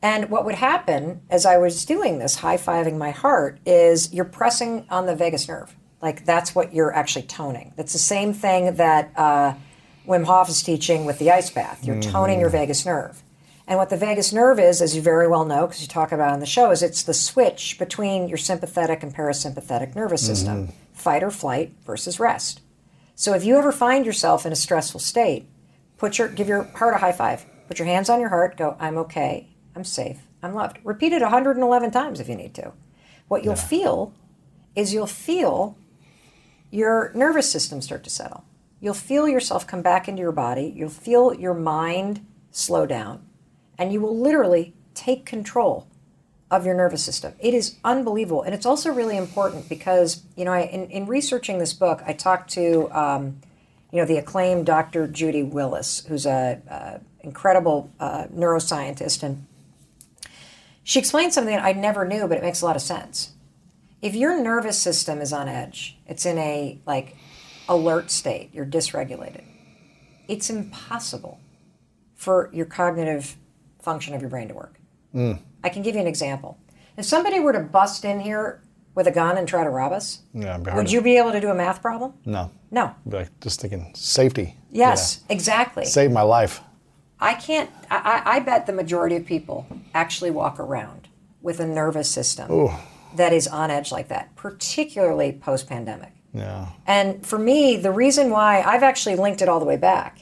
And what would happen as I was doing this, high fiving my heart, is you're pressing on the vagus nerve. Like that's what you're actually toning. That's the same thing that uh, Wim Hof is teaching with the ice bath. You're toning your mm-hmm. vagus nerve. And what the vagus nerve is, as you very well know, because you talk about it on the show, is it's the switch between your sympathetic and parasympathetic nervous mm-hmm. system, fight or flight versus rest. So if you ever find yourself in a stressful state, put your give your heart a high five. Put your hands on your heart. Go, I'm okay. I'm safe. I'm loved. Repeat it 111 times if you need to. What you'll feel is you'll feel your nervous system start to settle. You'll feel yourself come back into your body. You'll feel your mind slow down. And you will literally take control of your nervous system. It is unbelievable. And it's also really important because, you know, I, in, in researching this book, I talked to, um, you know, the acclaimed Dr. Judy Willis, who's a, a incredible uh, neuroscientist. And she explained something that I never knew, but it makes a lot of sense. If your nervous system is on edge, it's in a like alert state, you're dysregulated. It's impossible for your cognitive function of your brain to work. I can give you an example. If somebody were to bust in here with a gun and try to rob us? Yeah, it'd be hard Would you be able to do a math problem? No. No. Like just thinking safety. Yes, exactly. Save my life. I can't. I, I bet the majority of people actually walk around with a nervous system that is on edge like that, particularly post pandemic. Yeah. And for me, the reason why I've actually linked it all the way back.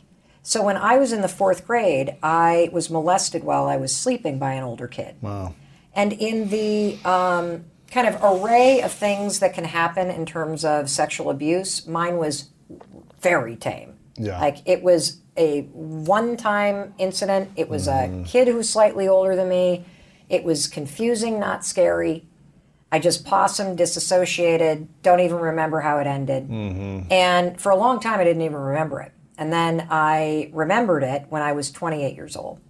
So when I was in the fourth grade, I was molested while I was sleeping by an older kid. Wow. And in the um, kind of array of things that can happen in terms of sexual abuse, mine was very tame. Yeah. Like it was a one time incident. It was a kid who was slightly older than me. It was confusing, not scary. I just possum disassociated, don't even remember how it ended. And for a long time, I didn't even remember it. And then I remembered it when I was 28 years old.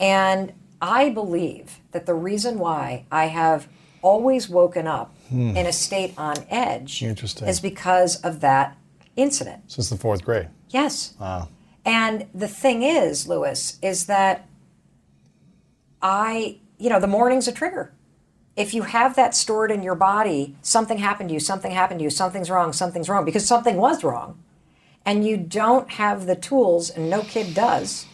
And I believe that the reason why I have always woken up hmm. in a state on edge is because of that incident. Since the fourth grade. Yes. Wow. And the thing is, Lewis, is that I, you know, the morning's a trigger. If you have that stored in your body, something happened to you, something happened to you, something's wrong, something's wrong, because something was wrong. And you don't have the tools, and no kid does,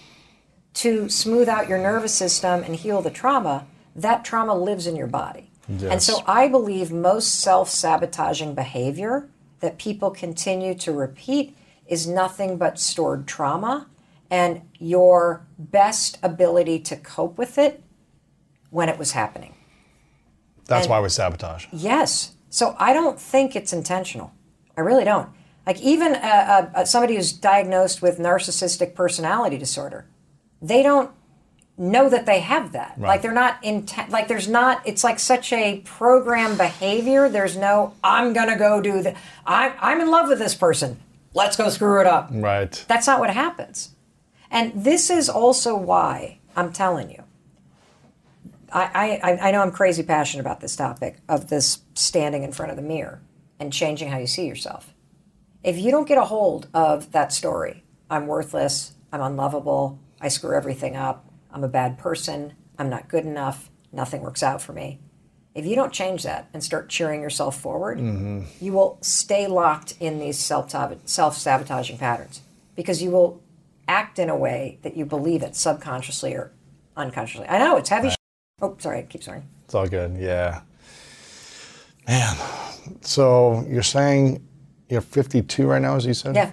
to smooth out your nervous system and heal the trauma, that trauma lives in your body. And so I believe most self sabotaging behavior that people continue to repeat is nothing but stored trauma and your best ability to cope with it when it was happening. That's And- why we sabotage. Yes. So I don't think it's intentional. I really don't. Like even uh, uh, somebody who's diagnosed with narcissistic personality disorder, they don't know that they have that. Like they're not intent. Like there's not. It's like such a program behavior. There's no. I'm gonna go do the. I'm I'm in love with this person. Let's go screw it up. Right. That's not what happens. And this is also why I'm telling you. I, I, I know I'm crazy passionate about this topic of this standing in front of the mirror and changing how you see yourself. If you don't get a hold of that story, I'm worthless, I'm unlovable, I screw everything up, I'm a bad person, I'm not good enough, nothing works out for me. If you don't change that and start cheering yourself forward, mm-hmm. you will stay locked in these self sabotaging patterns because you will act in a way that you believe it subconsciously or unconsciously. I know it's heavy. sh- Oh, sorry, I keep swearing. It's all good. Yeah. Man. So you're saying you're 52 right now, as you said? Yeah.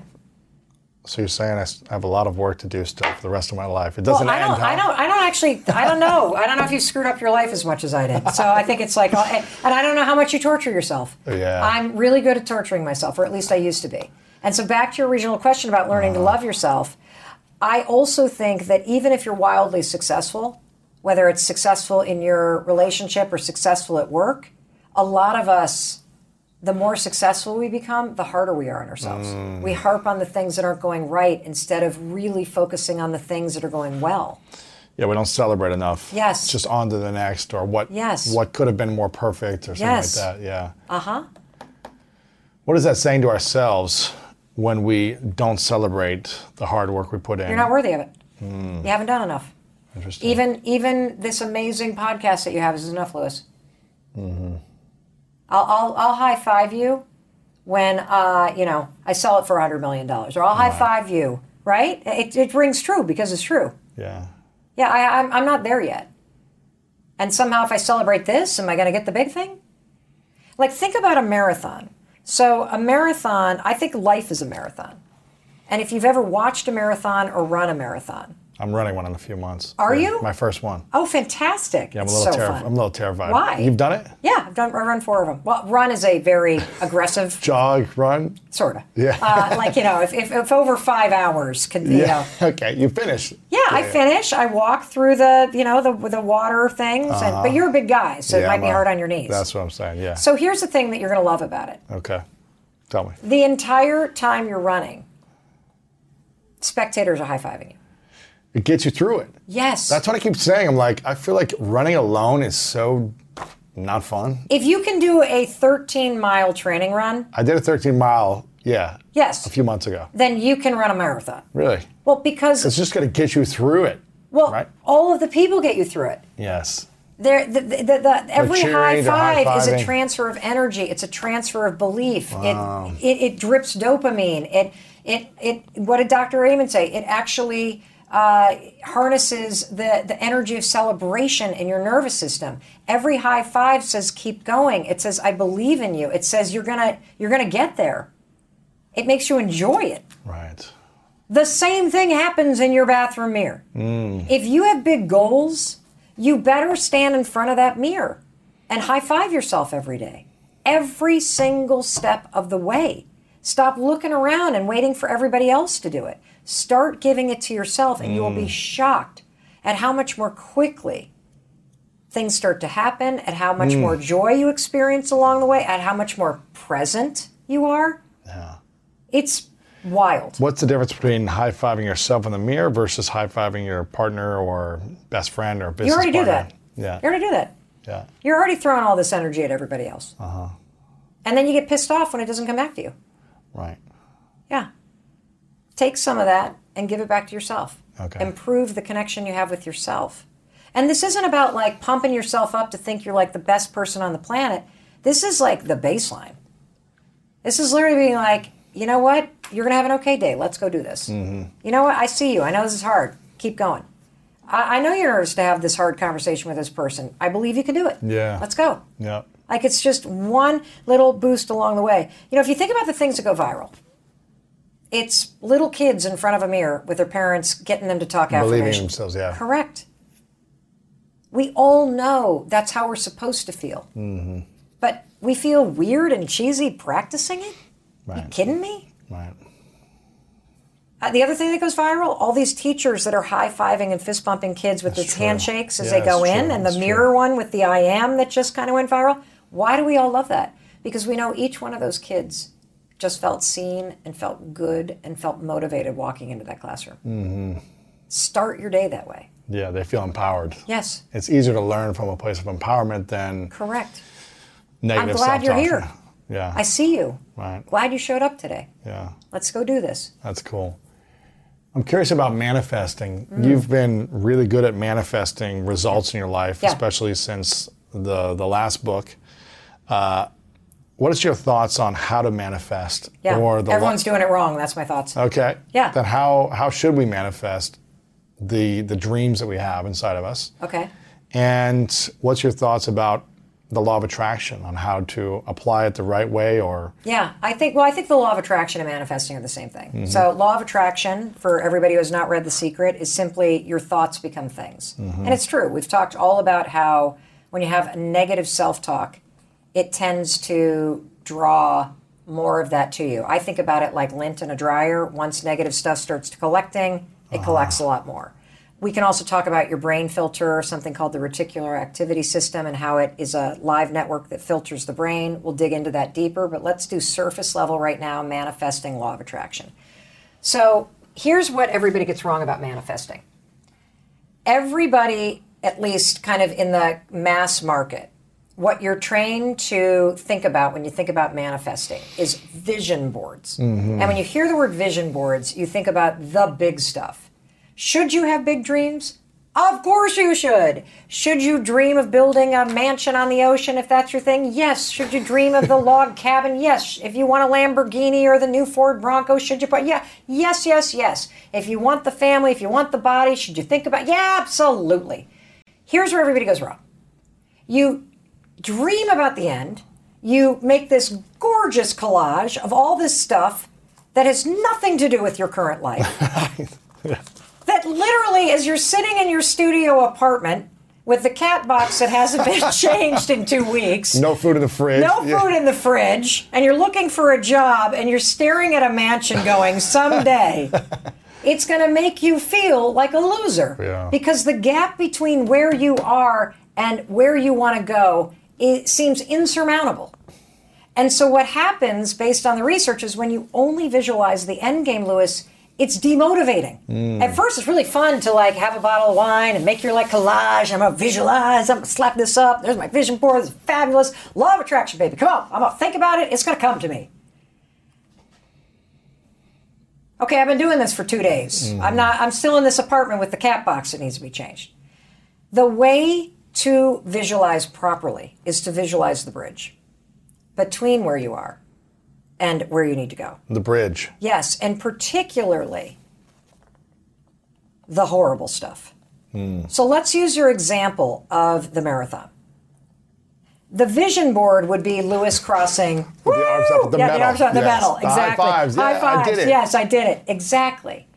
So you're saying I have a lot of work to do still for the rest of my life. It doesn't I end. don't, I huh? don't, I don't actually, I don't know. I don't know if you screwed up your life as much as I did. So I think it's like, oh, and and I don't know how much you torture yourself. Yeah. I'm really good at torturing myself, or at least I used to be. And so back to your original question about learning Uh-huh. to love yourself, I also think that even if you're wildly successful, whether it's successful in your relationship or successful at work, a lot of us the more successful we become, the harder we are on ourselves. Mm. We harp on the things that aren't going right instead of really focusing on the things that are going well. Yeah, we don't celebrate enough. Yes. It's just on to the next or what Yes. what could have been more perfect or something Yes. like that. Yeah. Uh huh. What is that saying to ourselves when we don't celebrate the hard work we put in? You're not worthy of it. Hmm. You haven't done enough. Interesting. Even even this amazing podcast that you have is enough, Lewis. Mm-hmm. I'll, I'll I'll high five you when uh, you know I sell it for a hundred million dollars, or I'll high five you. Right? It, it rings true because it's true. yeah. Yeah, I, I'm, I'm not there yet. And somehow, if I celebrate this, am I going to get the big thing? Like, think about a marathon. So, a marathon, I think life is a marathon. And if you've ever watched a marathon or run a marathon, I'm running one in a few months. Are Yeah, you? My first one. oh, fantastic. Yeah, I'm a little so terrified. I'm a little terrified. Why? You've done it? Yeah, I've done. I run four of them. Well, run is a very aggressive, Jog, run. sort of. Yeah. Uh, like you know, if, if, if over five hours, can you know. okay, you finish. Yeah, I finish. I walk through the, you know, the the water things. And, but you're a big guy, so it Yeah, might be well, hard on your knees. That's what I'm saying. Yeah. So here's the thing that you're going to love about it. okay. Tell me. The entire time you're running, spectators are high fiving you. It gets you through it. Yes. That's what I keep saying. I'm like, I feel like running alone is so not fun. if you can do a 13 mile training run, I did a 13 mile, yeah, yes, a few months ago. then you can run a marathon. Really? Well, because It's just going to get you through it. well, right? all of the people get you through it. Yes. There, the, the, the, every high five is a transfer of energy. It's a transfer of belief. It, it it drips dopamine. It it it. What did Dr. Amen say? It actually uh, harnesses the the energy of celebration in your nervous system. Every high five says keep going. It says I believe in you. It says you're gonna you're gonna get there. It makes you enjoy it. Right. The same thing happens in your bathroom mirror. If you have big goals, you better stand in front of that mirror and high five yourself every day. Every single step of the way. Stop looking around and waiting for everybody else to do it. Start giving it to yourself, and you will be shocked at how much more quickly things start to happen, at how much more joy you experience along the way, at how much more present you are. Yeah. It's wild. What's the difference between high fiving yourself in the mirror versus high fiving your partner or best friend or business You already do partner? that. Yeah. You already do that. Yeah. You're already throwing all this energy at everybody else. Uh-huh. And then you get pissed off when it doesn't come back to you. Right. Yeah. Take some of that and give it back to yourself. Okay. Improve the connection you have with yourself. And this isn't about like pumping yourself up to think you're like the best person on the planet. This is like the baseline. This is literally being like, you know what? You're going to have an okay day. Let's go do this. Mm-hmm. You know what? I see you. I know this is hard. Keep going. I, I know you're nervous to have this hard conversation with this person. I believe you can do it. Yeah. Let's go. Yeah. Like it's just one little boost along the way. You know, if you think about the things that go viral, it's little kids in front of a mirror with their parents getting them to talk Believing themselves, yeah. Correct. We all know that's how we're supposed to feel. Mm-hmm. But we feel weird and cheesy practicing it? You Right. kidding me? Right. Uh, the other thing that goes viral, all these teachers that are high fiving and fist bumping kids with That's these true. handshakes as Yeah, they go in, true. and the It's mirror true. one with the I am that just kind of went viral. Why do we all love that? Because we know each one of those kids just felt seen and felt good and felt motivated walking into that classroom. Mm-hmm. Start your day that way. Yeah, they feel empowered. Yes, It's easier to learn from a place of empowerment than correct. negative I'm glad you're here. Yeah. I see you. Right. Glad you showed up today. Yeah. Let's go do this. That's cool. I'm curious about manifesting. Mm. You've been really good at manifesting results in your life, Yeah. especially since the the last book. Uh, what is your thoughts on how to manifest? Yeah. Or the Everyone's doing it wrong. That's my thoughts. okay. Yeah. Then how how should we manifest the the dreams that we have inside of us? Okay. And what's your thoughts about the law of attraction on how to apply it the right way or Yeah, I think. Well, I think the law of attraction and manifesting are the same thing. Mm-hmm. So, law of attraction for everybody who has not read The Secret is simply your thoughts become things, mm-hmm. and it's true. We've talked all about how when you have negative self-talk, it tends to draw more of that to you. I think about it like lint in a dryer. Once negative stuff starts collecting, it collects a ah. lot more. We can also talk about your brain filter, something called the reticular activity system, and how it is a live network that filters the brain. We'll dig into that deeper, but let's do surface level right now manifesting law of attraction. So here's what everybody gets wrong about manifesting. Everybody, at least kind of in the mass market, what you're trained to think about when you think about manifesting is vision boards. Mm-hmm. And when you hear the word vision boards, you think about the big stuff. Should you have big dreams? Of course you should. Should you dream of building a mansion on the ocean if that's your thing? Yes. Should you dream of the log cabin? Yes. If you want a Lamborghini or the new Ford Bronco, should you put yeah, yes, yes, yes. If you want the family, if you want the body, should you think about yeah, absolutely. Here's where everybody goes wrong. You dream about the end, you make this gorgeous collage of all this stuff that has nothing to do with your current life. that literally, as you're sitting in your studio apartment with the cat box that hasn't been changed in two weeks, no food in the fridge? no Yeah. food in the fridge, and you're looking for a job and you're staring at a mansion going, someday. It's going to make you feel like a loser. Yeah. Because the gap between where you are and where you want to go it seems insurmountable. And so what happens based on the research is when you only visualize the end game, Lewis, it's demotivating. Hmm. At first, it's really fun to like have a bottle of wine and make your like collage. I'm gonna visualize. I'm gonna slap this up. There's my vision board. Is fabulous. Law of attraction, baby. Come on. I'm gonna think about it. It's gonna come to me. Okay, I've been doing this for two days. I'm hmm. not. I'm still in this apartment with the cat box that needs to be changed. The way to visualize properly is to visualize the bridge between where you are and where you need to go. The bridge. Yes, and particularly the horrible stuff. Hmm. So let's use your example of the marathon. The vision board would be Lewis crossing. With the arms up the yeah, medal. the arms up, the Yes. medal. The high Exactly. fives. Yeah, High I fives. did it. Yes, I did it. Exactly.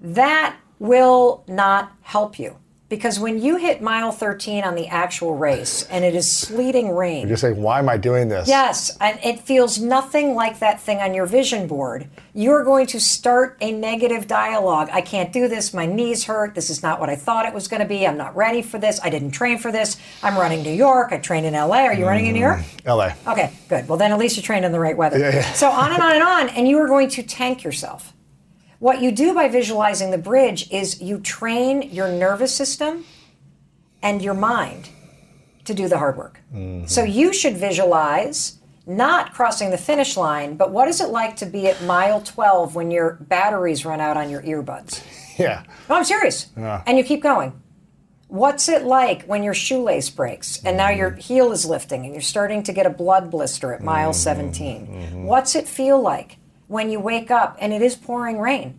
That will not help you because when you hit mile 13 on the actual race and it is sleeting rain, You're saying, why am I doing this? Yes, and it feels nothing like that thing on your vision board. You're going to start a negative dialogue. I can't do this. My knees hurt. This is not what I thought it was going to be. I'm not ready for this. I didn't train for this. I'm running New York. I trained in LA. Are you running in New York? Mm, LA. Okay, good. Well, then at least you trained in the right weather. So on and on and on, and you are going to tank yourself. What you do by visualizing the bridge is you train your nervous system and your mind to do the hard work. Mm-hmm. So you should visualize not crossing the finish line, but what is it like to be at mile 12 when your batteries run out on your earbuds? Yeah. No, I'm serious. And you keep going. What's it like when your shoelace breaks and now your mm-hmm. heel is lifting and you're starting to get a blood blister at mile mm-hmm. 17? What's it feel like when you wake up and it is pouring rain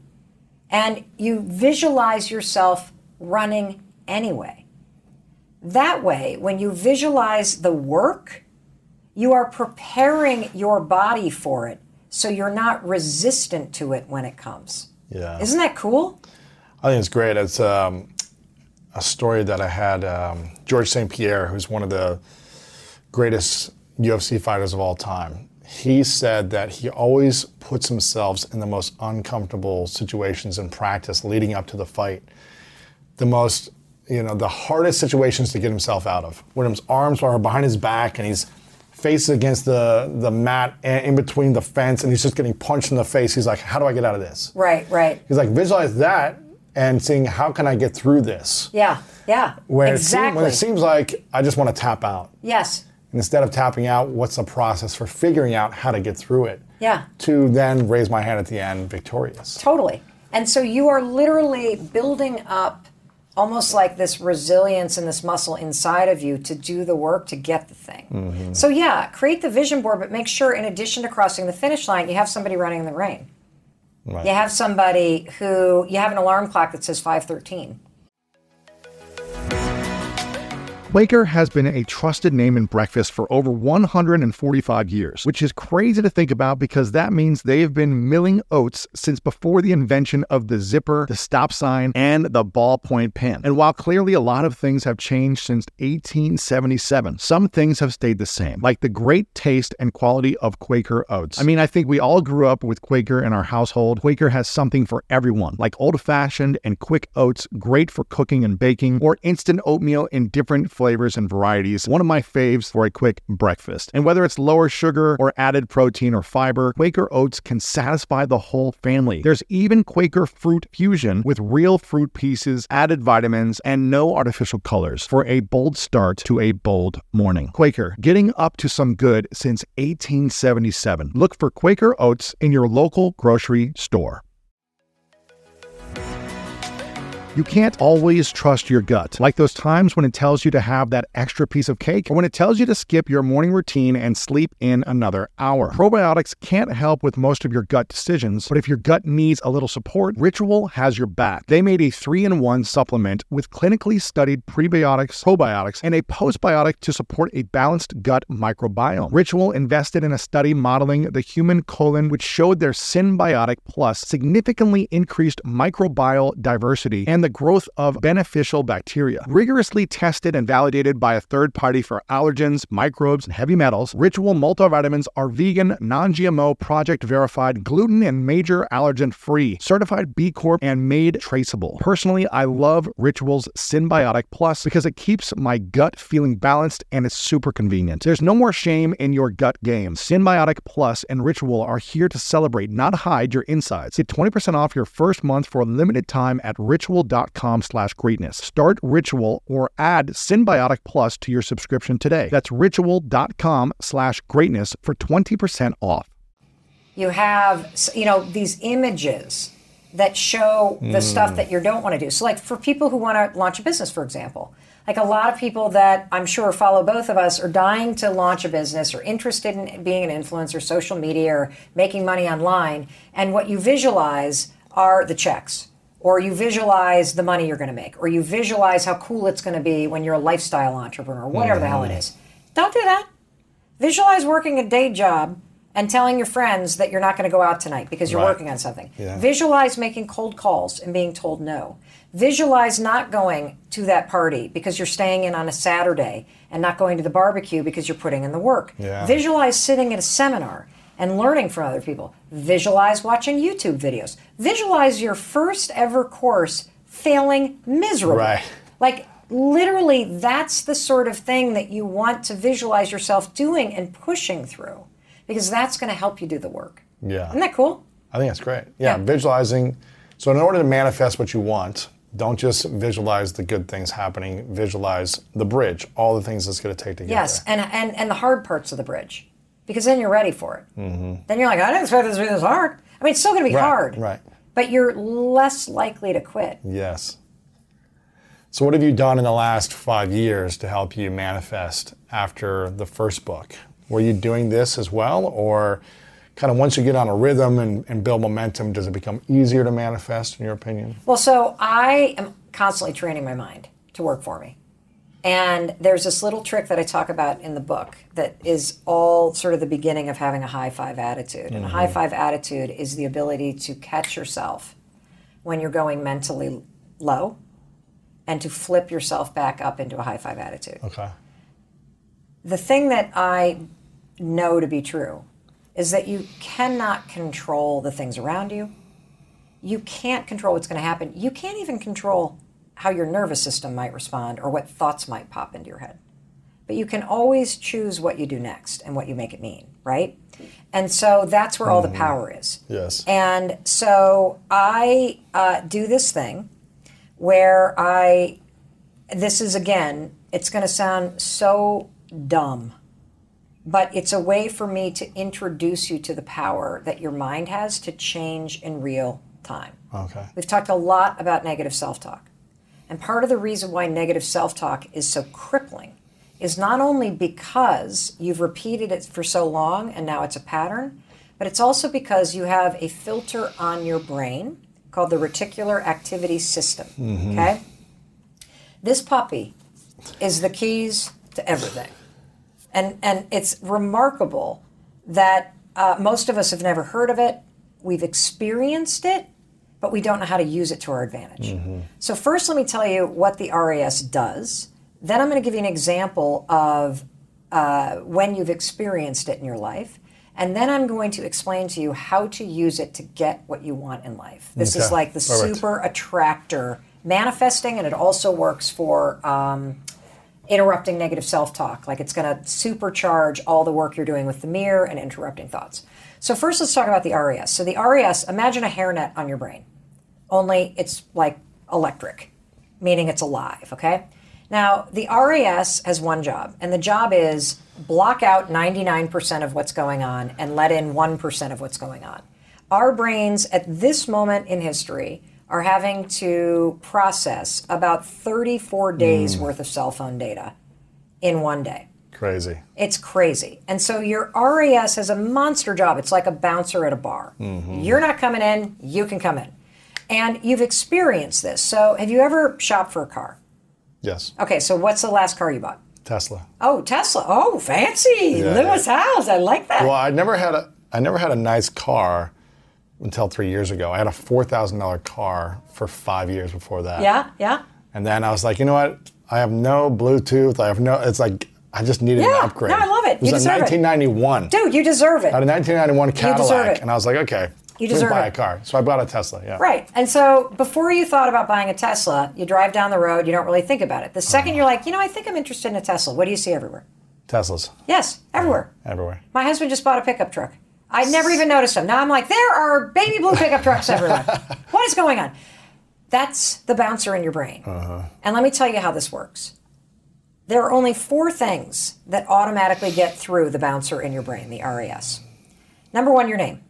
and you visualize yourself running anyway? That way, when you visualize the work, you are preparing your body for it so you're not resistant to it when it comes. Yeah. Isn't that cool? I think it's great. It's um, a story that I had um, George St. Pierre, who's one of the greatest UFC fighters of all time. He said that he always puts himself in the most uncomfortable situations in practice leading up to the fight. The most, you know, the hardest situations to get himself out of. When his arms are behind his back and he's face against the, the mat in between the fence and he's just getting punched in the face. He's like, how do I get out of this? Right, right. He's like, visualize that and seeing how can I get through this. Yeah, yeah. When, exactly. it, seem, when it seems like I just want to tap out. yes. And instead of tapping out, what's the process for figuring out how to get through it? Yeah. To then raise my hand at the end victorious. Totally. And so you are literally building up almost like this resilience and this muscle inside of you to do the work to get the thing. Mm-hmm. So yeah, create the vision board, but make sure in addition to crossing the finish line, you have somebody running in the rain. Right. You have somebody who you have an alarm clock that says 513. Quaker has been a trusted name in breakfast for over 145 years, which is crazy to think about because that means they've been milling oats since before the invention of the zipper, the stop sign, and the ballpoint pen. And while clearly a lot of things have changed since 1877, some things have stayed the same, like the great taste and quality of Quaker oats. I mean, I think we all grew up with Quaker in our household. Quaker has something for everyone, like old fashioned and quick oats, great for cooking and baking, or instant oatmeal in different flavors and varieties. One of my faves for a quick breakfast. And whether it's lower sugar or added protein or fiber, Quaker oats can satisfy the whole family. There's even Quaker fruit fusion with real fruit pieces, added vitamins, and no artificial colors for a bold start to a bold morning. Quaker, getting up to some good since 1877. Look for Quaker oats in your local grocery store. You can't always trust your gut, like those times when it tells you to have that extra piece of cake or when it tells you to skip your morning routine and sleep in another hour. Probiotics can't help with most of your gut decisions, but if your gut needs a little support, Ritual has your back. They made a three in one supplement with clinically studied prebiotics, probiotics, and a postbiotic to support a balanced gut microbiome. Ritual invested in a study modeling the human colon, which showed their Synbiotic Plus significantly increased microbial diversity and the growth of beneficial bacteria. Rigorously tested and validated by a third party for allergens, microbes, and heavy metals, Ritual multivitamins are vegan, non GMO, project verified, gluten and major allergen free, certified B Corp, and made traceable. Personally, I love Ritual's Synbiotic Plus because it keeps my gut feeling balanced and it's super convenient. There's no more shame in your gut game. Synbiotic Plus and Ritual are here to celebrate, not hide your insides. Get 20% off your first month for a limited time at ritual.com slash greatness. Start Ritual or add Synbiotic Plus to your subscription today. That's ritual.com slash greatness for 20% off. You have, you know, these images that show the stuff that you don't want to do. So, like for people who want to launch a business, for example, Like a lot of people that I'm sure follow both of us are dying to launch a business or interested in being an influencer, social media, or making money online. And what you visualize are the checks, or you visualize the money you're going to make, or you visualize how cool it's going to be when you're a lifestyle entrepreneur, whatever the hell it mm. is. Don't do that. Visualize working a day job and telling your friends that you're not going to go out tonight because you're Right. working on something. Yeah. Visualize making cold calls and being told no. Visualize not going to that party because you're staying in on a Saturday and not going to the barbecue because you're putting in the work. Yeah. Visualize sitting at a seminar and learning from other people. Visualize watching YouTube videos. Visualize your first ever course failing miserably. Right. Like literally that's the sort of thing that you want to visualize yourself doing and pushing through because that's going to help you do the work. Yeah. Isn't that cool? I think that's great. Yeah, Yeah. visualizing. So, in order to manifest what you want, don't just visualize the good things happening. Visualize the bridge, all the things it's going to take to get Yes, there. and, and and the hard parts of the bridge, because then you're ready for it. Mm-hmm. Then you're like, I didn't expect this to be this hard. I mean, it's still going to be Right, hard, right. But you're less likely to quit. Yes. So, what have you done in the last five years to help you manifest after the first book? Were you doing this as well, or kind of once you get on a rhythm and, and build momentum, does it become easier to manifest, in your opinion? Well, so I am constantly training my mind to work for me. And there's this little trick that I talk about in the book that is all sort of the beginning of having a high five attitude. And a high mm-hmm. five attitude is the ability to catch yourself when you're going mentally low and to flip yourself back up into a high five attitude. Okay. The thing that I know to be true is that you cannot control the things around you. You can't control what's going to happen. You can't even control how your nervous system might respond or what thoughts might pop into your head. But you can always choose what you do next and what you make it mean, right? And so that's where all the power is. Yes. And so I uh, do this thing where I, this is again, it's going to sound so dumb, but it's a way for me to introduce you to the power that your mind has to change in real time. Okay. We've talked a lot about negative self talk. And part of the reason why negative self talk is so crippling is not only because you've repeated it for so long and now it's a pattern, but it's also because you have a filter on your brain called the reticular activity system. Okay? This puppy is the keys to everything. And, and it's remarkable that uh, most of us have never heard of it. We've experienced it, but we don't know how to use it to our advantage. So, first, let me tell you what the RAS does. Then, I'm going to give you an example of uh, when you've experienced it in your life. And then I'm going to explain to you how to use it to get what you want in life. This is like the super attractor manifesting, and it also works for um, interrupting negative self talk. Like it's going to supercharge all the work you're doing with the mirror and interrupting thoughts. So, first, let's talk about the RAS. So, the RAS, imagine a hairnet on your brain, only it's like electric, meaning it's alive, okay? Now, the RAS has one job, and the job is block out 99% of what's going on and let in 1% of what's going on. Our brains at this moment in history are having to process about 34 days hmm. worth of cell phone data in one day. Crazy. It's crazy. And so your RAS has a monster job. It's like a bouncer at a bar. Mm-hmm. You're not coming in, you can come in. And you've experienced this. So have you ever shopped for a car? Yes. Okay, so what's the last car you bought? Tesla. Oh, Tesla. Oh, fancy. Yeah, Lewis Howes. I like that. Well, I never had a I never had a nice car until three years ago. I had a four thousand dollar car for five years before that. yeah, yeah. And then I was like, you know what? I have no Bluetooth. I have no. It's like I just needed Yeah. an upgrade. No, I love it. It was You a deserve it. 1991. Dude, you deserve it. I had a 1991 deserve Cadillac, it. and I was like, okay, You deserve buy it. a car. So I bought a Tesla. Yeah. Right. And so before you thought about buying a Tesla, you drive down the road, you don't really think about it. The 2nd Uh-huh. you're like, you know, I think I'm interested in a Tesla. What do you see everywhere? Teslas Yes, everywhere. everywhere. My husband just bought a pickup truck. I never even noticed them. Now I'm like, there are baby blue pickup trucks everywhere. what is going on? That's the bouncer in your brain. Uh-huh. And let me tell you how this works. There are only four things that automatically get through the bouncer in your brain, the RAS. Number one, your name.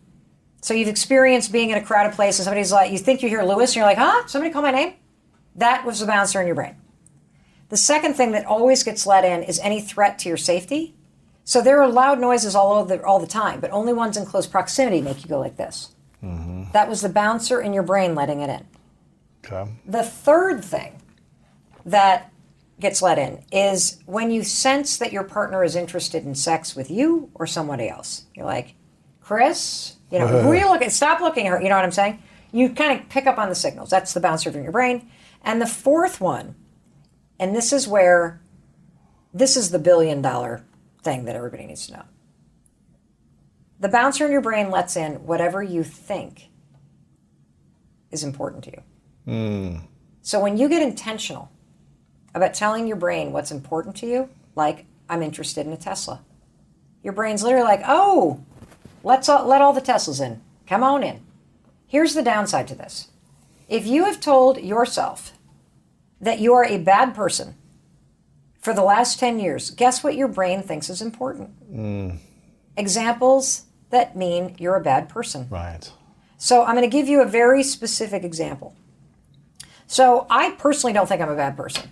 So you've experienced being in a crowded place and somebody's like, you think you hear Lewis and you're like, huh? Somebody call my name? That was the bouncer in your brain. The second thing that always gets let in is any threat to your safety. So there are loud noises all over the, all the time, but only ones in close proximity make you go like this. Mm-hmm. That was the bouncer in your brain letting it in. Okay. The third thing that gets let in is when you sense that your partner is interested in sex with you or somebody else. You're like, Chris, you know, who are you looking? Stop looking at her. You know what I'm saying? You kind of pick up on the signals. That's the bouncer in your brain. And the fourth one, and this is where this is the billion dollar thing that everybody needs to know. The bouncer in your brain lets in whatever you think is important to you. Hmm. So when you get intentional about telling your brain what's important to you, like I'm interested in a Tesla, your brain's literally like, "Oh, let's all, let all the Teslas in. Come on in." Here's the downside to this: if you have told yourself that you are a bad person for the last 10 years, guess what your brain thinks is important? Mm. Examples that mean you're a bad person. Right. So I'm going to give you a very specific example. So I personally don't think I'm a bad person.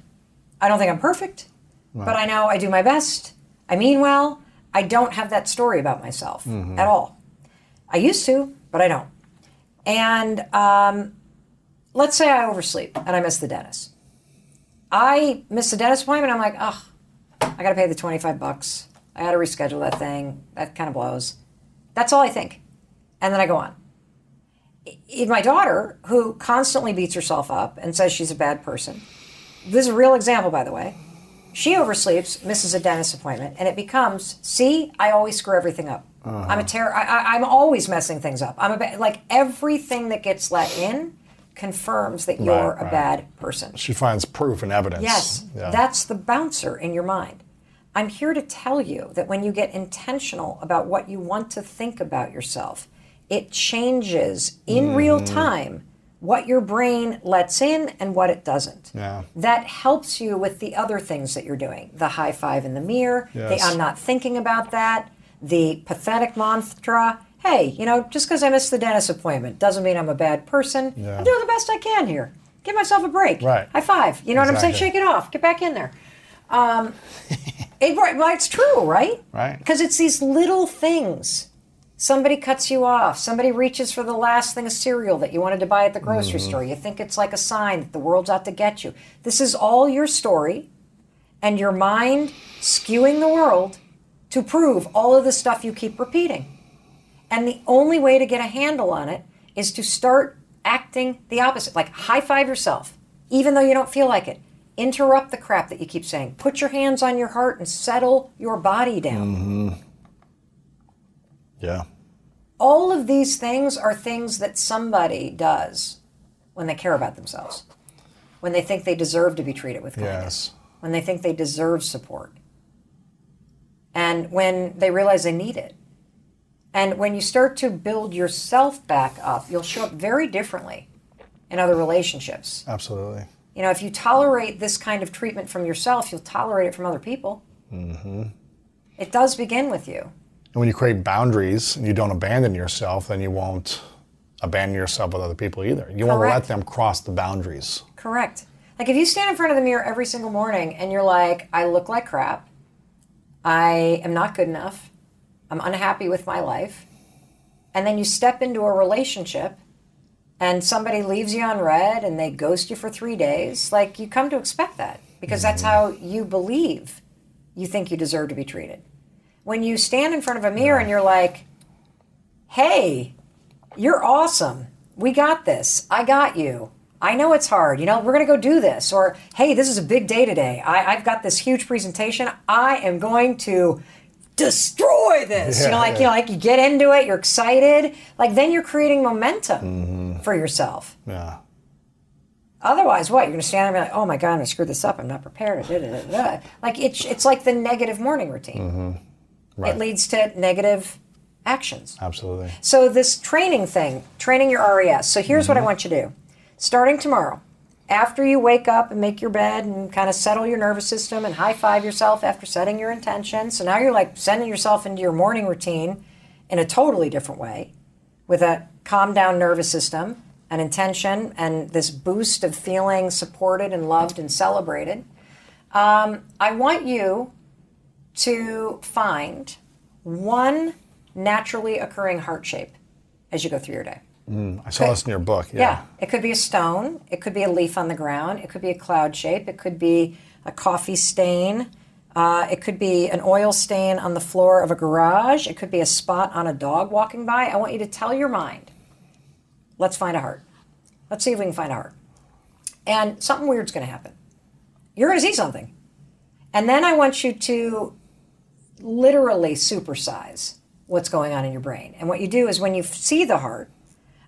I don't think I'm perfect, but I know I do my best. I mean well. I don't have that story about myself at all. I used to, but I don't. And um, let's say I oversleep and I miss the dentist. I miss the dentist appointment. I'm like, ugh, I got to pay the 25 bucks. I got to reschedule that thing. That kind of blows. That's all I think. And then I go on. My daughter, who constantly beats herself up and says she's a bad person, this is a real example, by the way. She oversleeps, misses a dentist appointment, and it becomes, see, I always screw everything up. I'm a terror. I, I, I'm always messing things up. I'm a ba- like everything that gets let in confirms that you're Right, a right. bad person. She finds proof and evidence. Yes, Yeah. that's the bouncer in your mind. I'm here to tell you that when you get intentional about what you want to think about yourself, it changes in real Mm-hmm. time what your brain lets in and what it doesn't. Yeah. That helps you with the other things that you're doing the high five in the mirror, the Yes. I'm not thinking about that, the pathetic mantra. Hey, you know, just because I missed the dentist appointment doesn't mean I'm a bad person. Yeah. I'm doing the best I can here. Give myself a break. Right. High five. You know what I'm saying? Shake it off. Get back in there. Um, it, well, it's true, right? Right. Because it's these little things. Somebody cuts you off. Somebody reaches for the last thing of cereal that you wanted to buy at the grocery Mm-hmm. store. You think it's like a sign that the world's out to get you. This is all your story and your mind skewing the world to prove all of the stuff you keep repeating. And the only way to get a handle on it is to start acting the opposite. Like high five yourself, even though you don't feel like it. Interrupt the crap that you keep saying. Put your hands on your heart and settle your body down. Yeah. All of these things are things that somebody does when they care about themselves, when they think they deserve to be treated with kindness, Yes. when they think they deserve support, and when they realize they need it. And when you start to build yourself back up, you'll show up very differently in other relationships. Absolutely. You know, if you tolerate this kind of treatment from yourself, you'll tolerate it from other people. Mm-hmm. It does begin with you. And when you create boundaries and you don't abandon yourself, then you won't abandon yourself with other people either. You won't let them cross the boundaries. Correct. Like if you stand in front of the mirror every single morning and you're like, I look like crap, I am not good enough, I'm unhappy with my life, and then you step into a relationship and somebody leaves you on red and they ghost you for three days, like you come to expect that because that's mm-hmm. how you believe you think you deserve to be treated. When you stand in front of a mirror and you're like, hey, you're awesome. We got this. I got you. I know it's hard. You know, we're going to go do this. Or, hey, this is a big day today. I, I've got this huge presentation. I am going to destroy this. you know, like, yeah. you know, like you get into it, you're excited. Like then you're creating momentum mm-hmm. for yourself. Yeah. Otherwise, what? You're going to stand there and be like, oh my God, I'm going to screw this up. I'm not prepared. Like it's, it's like the negative morning routine. Mm-hmm. Right. It leads to negative actions. Absolutely. So this training thing, training your RAS. So here's what I want you to do. Starting tomorrow, after you wake up and make your bed and kind of settle your nervous system and high five yourself after setting your intention. So now you're like sending yourself into your morning routine in a totally different way with a calm down nervous system, an intention, and this boost of feeling supported and loved and celebrated. Um, I want you to find one naturally occurring heart shape as you go through your day. I saw this in your book. Yeah. Yeah. It could be a stone. It could be a leaf on the ground. It could be a cloud shape. It could be a coffee stain. Uh, it could be an oil stain on the floor of a garage. It could be a spot on a dog walking by. I want you to tell your mind, let's find a heart. Let's see if we can find a heart. And something weird's going to happen. You're going to see something. And then I want you to literally supersize what's going on in your brain. And what you do is when you see the heart,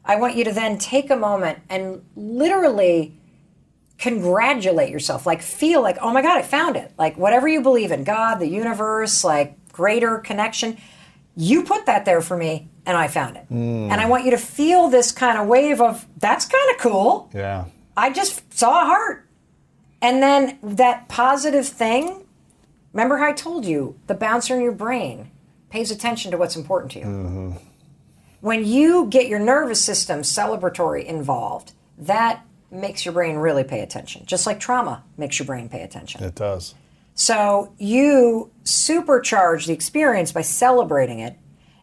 I want you to then take a moment and literally congratulate yourself. Like, feel like, oh my God, I found it. Like, whatever you believe in God, the universe, like greater connection, you put that there for me and I found it. Mm. And I want you to feel this kind of wave of, that's kind of cool. Yeah. I just saw a heart. And then that positive thing, remember how I told you the bouncer in your brain pays attention to what's important to you. Mm-hmm. When you get your nervous system celebratory involved, that makes your brain really pay attention. Just like trauma makes your brain pay attention. It does. So you supercharge the experience by celebrating it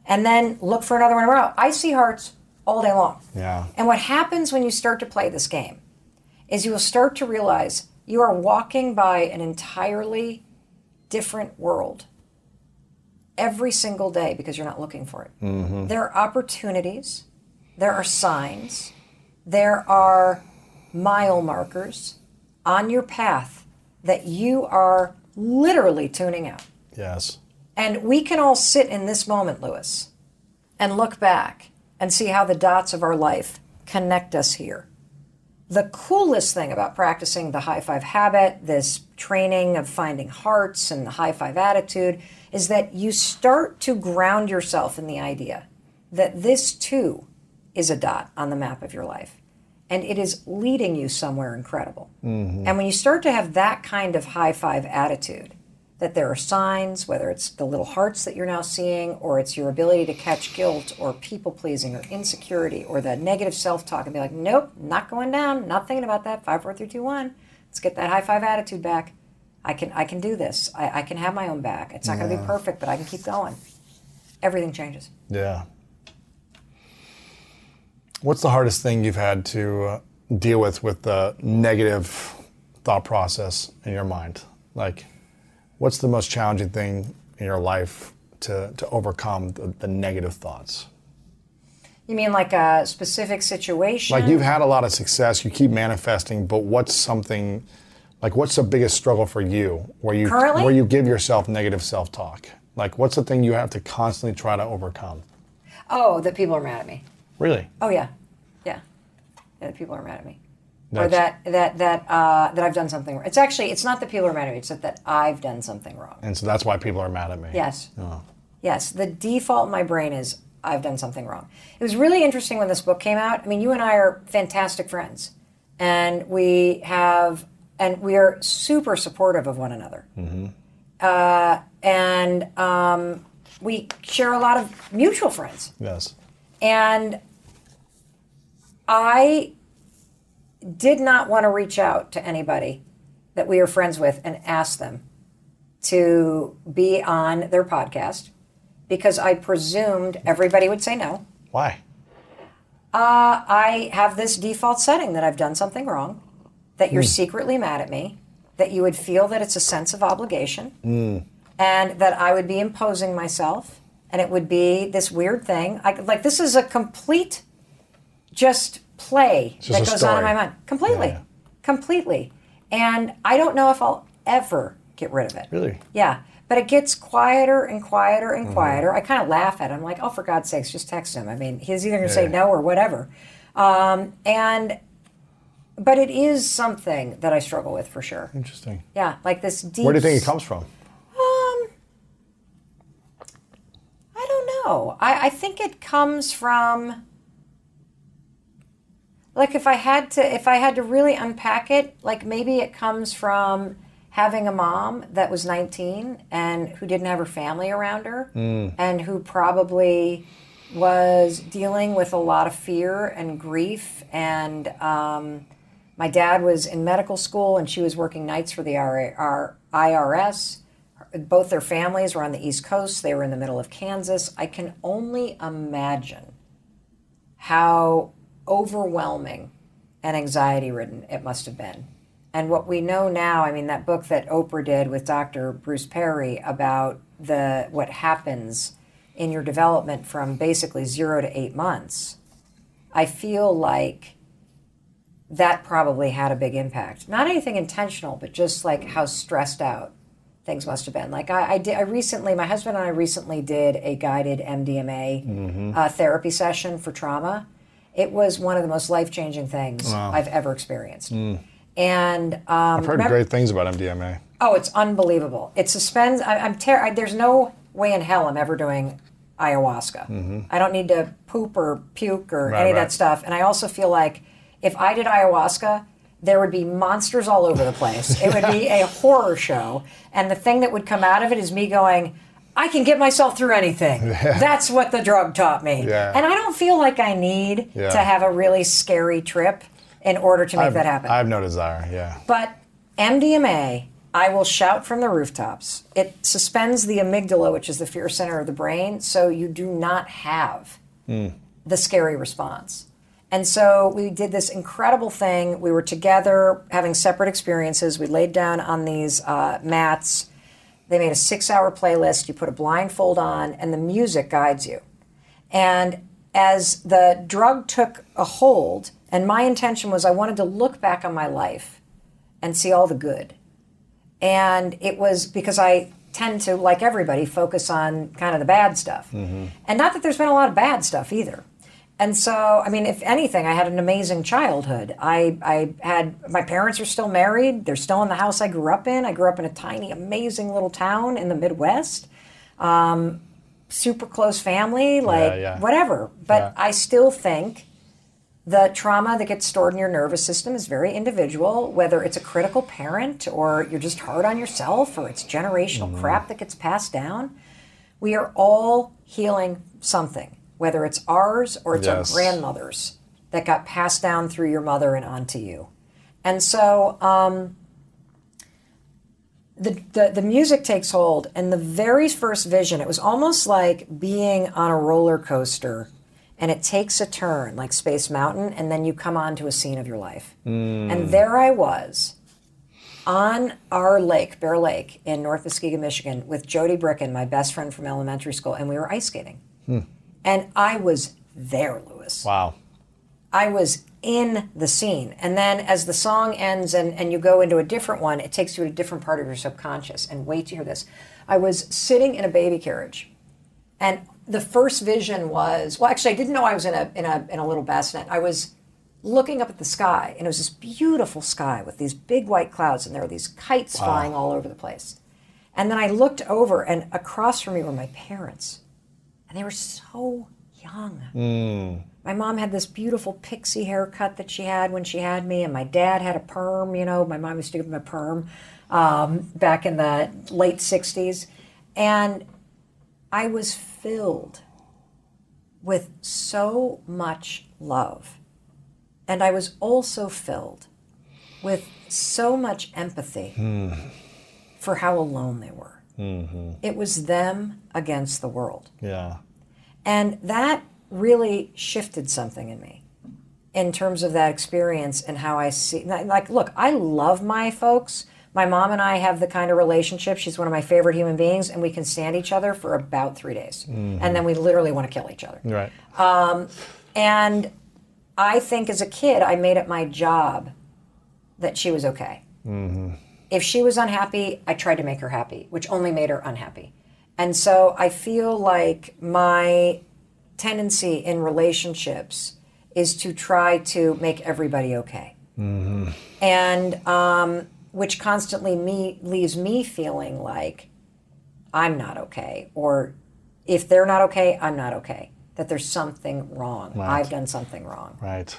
and then look for another one around. I see hearts all day long. Yeah. And what happens when you start to play this game is you will start to realize you are walking by an entirely different world every single day because you're not looking for it. Mm-hmm. There are opportunities, there are signs, there are mile markers on your path that you are literally tuning out. Yes. And we can all sit in this moment, Lewis, and look back and see how the dots of our life connect us here. The coolest thing about practicing the high five habit, this training of finding hearts and the high five attitude, is that you start to ground yourself in the idea that this too is a dot on the map of your life. And it is leading you somewhere incredible. Mm-hmm. And when you start to have that kind of high five attitude, that there are signs, whether it's the little hearts that you're now seeing, or it's your ability to catch guilt, or people pleasing, or insecurity, or the negative self talk, and be like, nope, not going down, not thinking about that. Five, four, three, two, one. Let's get that high five attitude back. I can, I can do this. I, I can have my own back. It's not going to be perfect, but I can keep going. Everything changes. Yeah. What's the hardest thing you've had to uh, deal with with the negative thought process in your mind? Like, what's the most challenging thing in your life to, to overcome the, the negative thoughts? You mean like a specific situation? Like, you've had a lot of success, you keep manifesting, but what's something, like, what's the biggest struggle for you where you, Currently? where you give yourself negative self talk? Like, what's the thing you have to constantly try to overcome? oh, that people are mad at me. Really? Oh yeah, yeah, yeah. That people are mad at me, or that that that uh, that I've done something. wrong. It's actually it's not that people are mad at me. It's that, that I've done something wrong. And so that's why people are mad at me. Yes. Yes. The default in my brain is I've done something wrong. It was really interesting when this book came out. I mean, you and I are fantastic friends, and we have and we are super supportive of one another. Mm-hmm. Uh, and um, we share a lot of mutual friends. Yes. And I did not want to reach out to anybody that we are friends with and ask them to be on their podcast because I presumed everybody would say no. Why? Uh, I have this default setting that I've done something wrong, that you're secretly mad at me, that you would feel that it's a sense of obligation, and that I would be imposing myself, and it would be this weird thing. I, like this is a complete, just play that goes on in my mind, completely, Yeah, yeah. completely, and I don't know if I'll ever get rid of it. Really? Yeah. But it gets quieter and quieter Mm-hmm. and quieter. I kind of laugh at it. I'm like, oh, for God's sakes, just text him. I mean, he's either going to say no or whatever. Um, and, but it is something that I struggle with for sure. Interesting. Yeah, like this deep. Where do you think it comes from? Um, I don't know. I, I think it comes from like if I had to if I had to really unpack it, like maybe it comes from having a mom that was 19 and who didn't have her family around her and who probably was dealing with a lot of fear and grief and um, My dad was in medical school and she was working nights for the IRS. Both their families were on the East Coast. They were in the middle of Kansas. I can only imagine how overwhelming and anxiety ridden it must have been. And what we know now, I mean, that book that Oprah did with Dr. Bruce Perry about the what happens in your development from basically zero to eight months, I feel like that probably had a big impact. Not anything intentional, but just like how stressed out things must have been. Like I, I did, I recently, my husband and I recently did a guided MDMA uh, therapy session for trauma. It was one of the most life changing things I've ever experienced. And um, I've heard remember- great things about MDMA. Oh, it's unbelievable. It suspends. I, I'm ter- I, There's no way in hell I'm ever doing ayahuasca. I don't need to poop or puke or Right, any of right. that stuff. And I also feel like if I did ayahuasca, there would be monsters all over the place. it would be a horror show. And the thing that would come out of it is me going, I can get myself through anything. That's what the drug taught me. Yeah. And I don't feel like I need Yeah. to have a really scary trip in order to make I've, that happen. I have no desire. Yeah. But MDMA, I will shout from the rooftops. It suspends the amygdala, which is the fear center of the brain, so you do not have the scary response. And so we did this incredible thing. We were together having separate experiences. We laid down on these uh, mats. They made a six hour playlist. You put a blindfold on, and the music guides you. And as the drug took a hold, and my intention was I wanted to look back on my life and see all the good. And it was because I tend to, like everybody, focus on kind of the bad stuff. Mm-hmm. And not that there's been a lot of bad stuff either. And so, I mean, if anything, I had an amazing childhood. I, I had, my parents are still married. They're still in the house I grew up in. I grew up in a tiny, amazing little town in the Midwest. Um, super close family, like yeah. whatever. But Yeah. I still think the trauma that gets stored in your nervous system is very individual, whether it's a critical parent or you're just hard on yourself or it's generational crap that gets passed down. We are all healing something, whether it's ours or it's Yes. our grandmother's that got passed down through your mother and onto you. And so um, the, the, the music takes hold, and the very first vision, it was almost like being on a roller coaster and it takes a turn like Space Mountain, and then you come onto a scene of your life. And there I was on our lake, Bear Lake, in North Muskegon, Michigan, with Jody Bricken, my best friend from elementary school, and we were ice skating. And I was there, Lewis. Wow. I was in the scene. And then as the song ends and, and you go into a different one, it takes you to a different part of your subconscious. And wait to hear this. I was sitting in a baby carriage. And the first vision was well, actually, I didn't know I was in a, in a, in a little bassinet. I was looking up at the sky, and it was this beautiful sky with these big white clouds, and there were these kites flying all over the place. And then I looked over, and across from me were my parents. And they were so young. My mom had this beautiful pixie haircut that she had when she had me, and my dad had a perm. You know, my mom used to give him a perm um, back in the late 60s. And I was filled with so much love. And I was also filled with so much empathy for how alone they were. Mm-hmm. It was them against the world. Yeah. And that really shifted something in me in terms of that experience and how I see. Like, look, I love my folks. My mom and I have the kind of relationship. She's one of my favorite human beings, and we can stand each other for about three days. Mm-hmm. And then we literally want to kill each other. Right. Um, And I think as a kid, I made it my job that she was okay. Mm-hmm. If she was unhappy, I tried to make her happy, which only made her unhappy. And so I feel like my tendency in relationships is to try to make everybody okay. And um, which constantly me leaves me feeling like I'm not okay, or if they're not okay, I'm not okay. That there's something wrong. I've done something wrong. Right.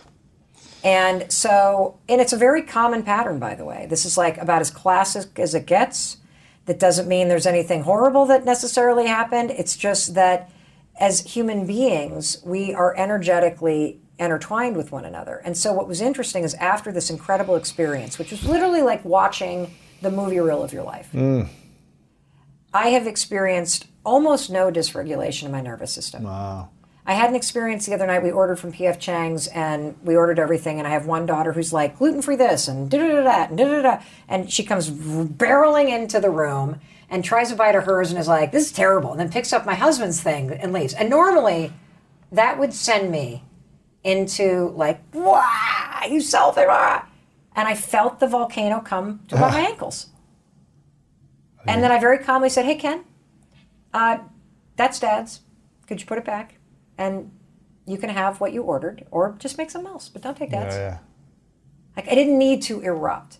And so, and it's a very common pattern, by the way. This is like about as classic as it gets. That doesn't mean there's anything horrible that necessarily happened. It's just that as human beings, we are energetically intertwined with one another. And so what was interesting is after this incredible experience, which was literally like watching the movie reel of your life, mm. I have experienced almost no dysregulation in my nervous system. Wow. I had an experience the other night. We ordered from PF Chang's and we ordered everything. And I have one daughter who's like gluten free this and da da da da da da. And she comes barreling into the room and tries a bite of hers and is like, "This is terrible." And then picks up my husband's thing and leaves. And normally, that would send me into like, "Wow, you selfish!" ah." And I felt the volcano come to about my ankles. And then I very calmly said, "Hey, Ken, uh, that's Dad's. Could you put it back? And you can have what you ordered, or just make something else, but don't take that. Yeah, yeah. Like I didn't need to erupt.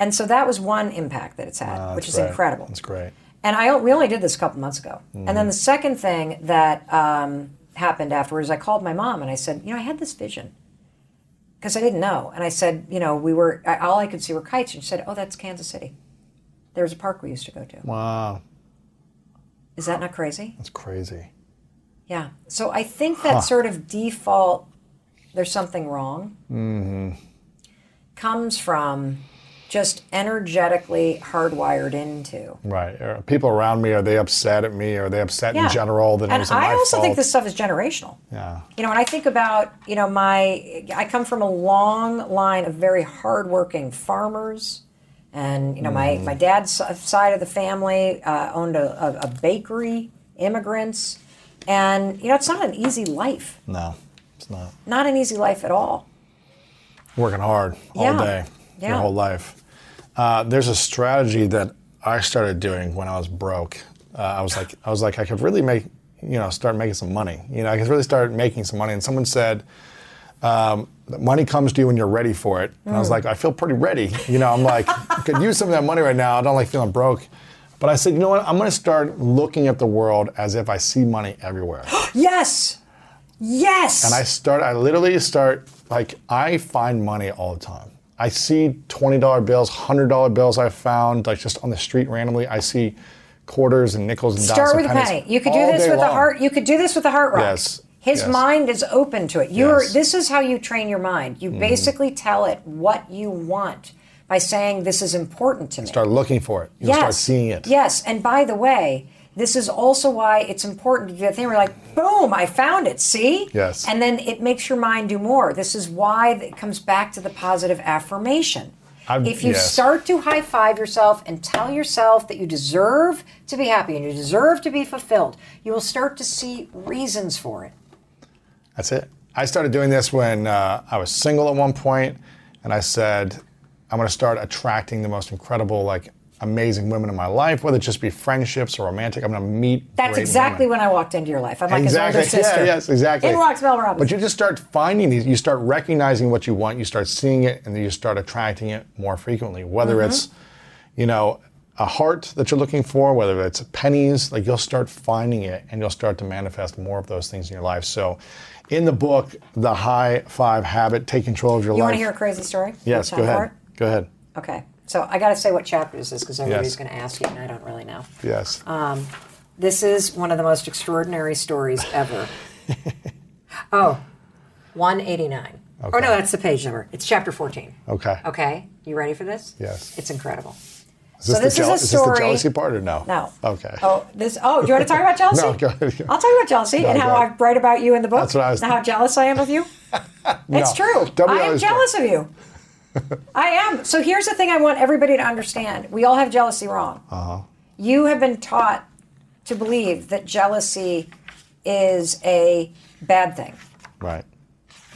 And so that was one impact that it's had, Wow, which is great. incredible. That's great. And I we only did this a couple months ago. And Mm-hmm. then the second thing that um, happened afterwards, I called my mom and I said, you know, I had this vision because I didn't know. And I said, you know, we were I, all I could see were kites. And she said, oh, that's Kansas City. There was a park we used to go to. Wow. Is that not crazy? That's crazy. Yeah. So I think that sort of default, there's something wrong, Mm-hmm. comes from just energetically hardwired into. Right. Are people around me, are they upset at me? Are they upset Yeah. in general that and I also fault? think this stuff is generational. Yeah. You know, when I think about, you know, my, I come from a long line of very hardworking farmers. And, you know, my, Mm. my dad's side of the family uh, owned a, a, a bakery, immigrants. And, you know, it's not an easy life. No, it's not. Not an easy life at all. Working hard all Yeah. day, your whole life. Uh, there's a strategy that I started doing when I was broke. Uh, I was like, I was like, I could really make, you know, start making some money. You know, I could really start making some money. And someone said, um, money comes to you when you're ready for it. And I was Mm. like, I feel pretty ready. You know, I'm like, I could use some of that money right now. I don't like feeling broke. But I said, you know what? I'm going to start looking at the world as if I see money everywhere. Yes. Yes. And I start, I literally start, like, I find money all the time. I see $20 bills, $100 bills I found, like, just on the street randomly. I see quarters and nickels and Start dimes with a penny. You could do this with a heart. You could do this with a heart rock. Yes. His Yes. mind is open to it. You're. Yes. This is how you train your mind. Mm-hmm. You basically tell it what you want by saying, "This is important to me." Start looking for it. You'll start seeing it. Yes, and by the way, this is also why it's important to do that thing where you're like, boom, I found it, see? Yes. And then it makes your mind do more. This is why it comes back to the positive affirmation. I've- if you yes. start to high five yourself and tell yourself that you deserve to be happy and you deserve to be fulfilled, you will start to see reasons for it. That's it. I started doing this when uh, I was single at one point, and I said, I'm going to start attracting the most incredible, like, amazing women in my life, whether it just be friendships or romantic. I'm going to meet. That's exactly women. when I walked into your life. I'm like exactly. his older sister. Yeah, yes, exactly. In walks Mel Robbins. But you just start finding these. You start recognizing what you want. You start seeing it, and then you start attracting it more frequently. Whether Mm-hmm. it's, you know, a heart that you're looking for, whether it's pennies, like you'll start finding it, and you'll start to manifest more of those things in your life. So, in the book, the High Five Habit, take control of your you life. You want to hear a crazy story? Yes, go ahead. it? Go ahead. Okay. So I got to say what chapter this is because everybody's Yes. going to ask you, and I don't really know. Yes. Um, This is one of the most extraordinary stories ever. oh, 189. Oh, no, that's the page number. It's chapter 14. okay. Okay. You ready for this? Yes. It's incredible. Is this, So this the, is jeal- a is this the jealousy part or no? No. Okay. Oh, this. Oh, do you want to talk about jealousy? No, go ahead. I'll talk about jealousy and how. I write about you in the book. That's what I was- How jealous I am of you. It's true. Don't I am jealous of you. I am. So here's the thing I want everybody to understand. We all have jealousy wrong. Uh-huh. You have been taught to believe that jealousy is a bad thing. Right.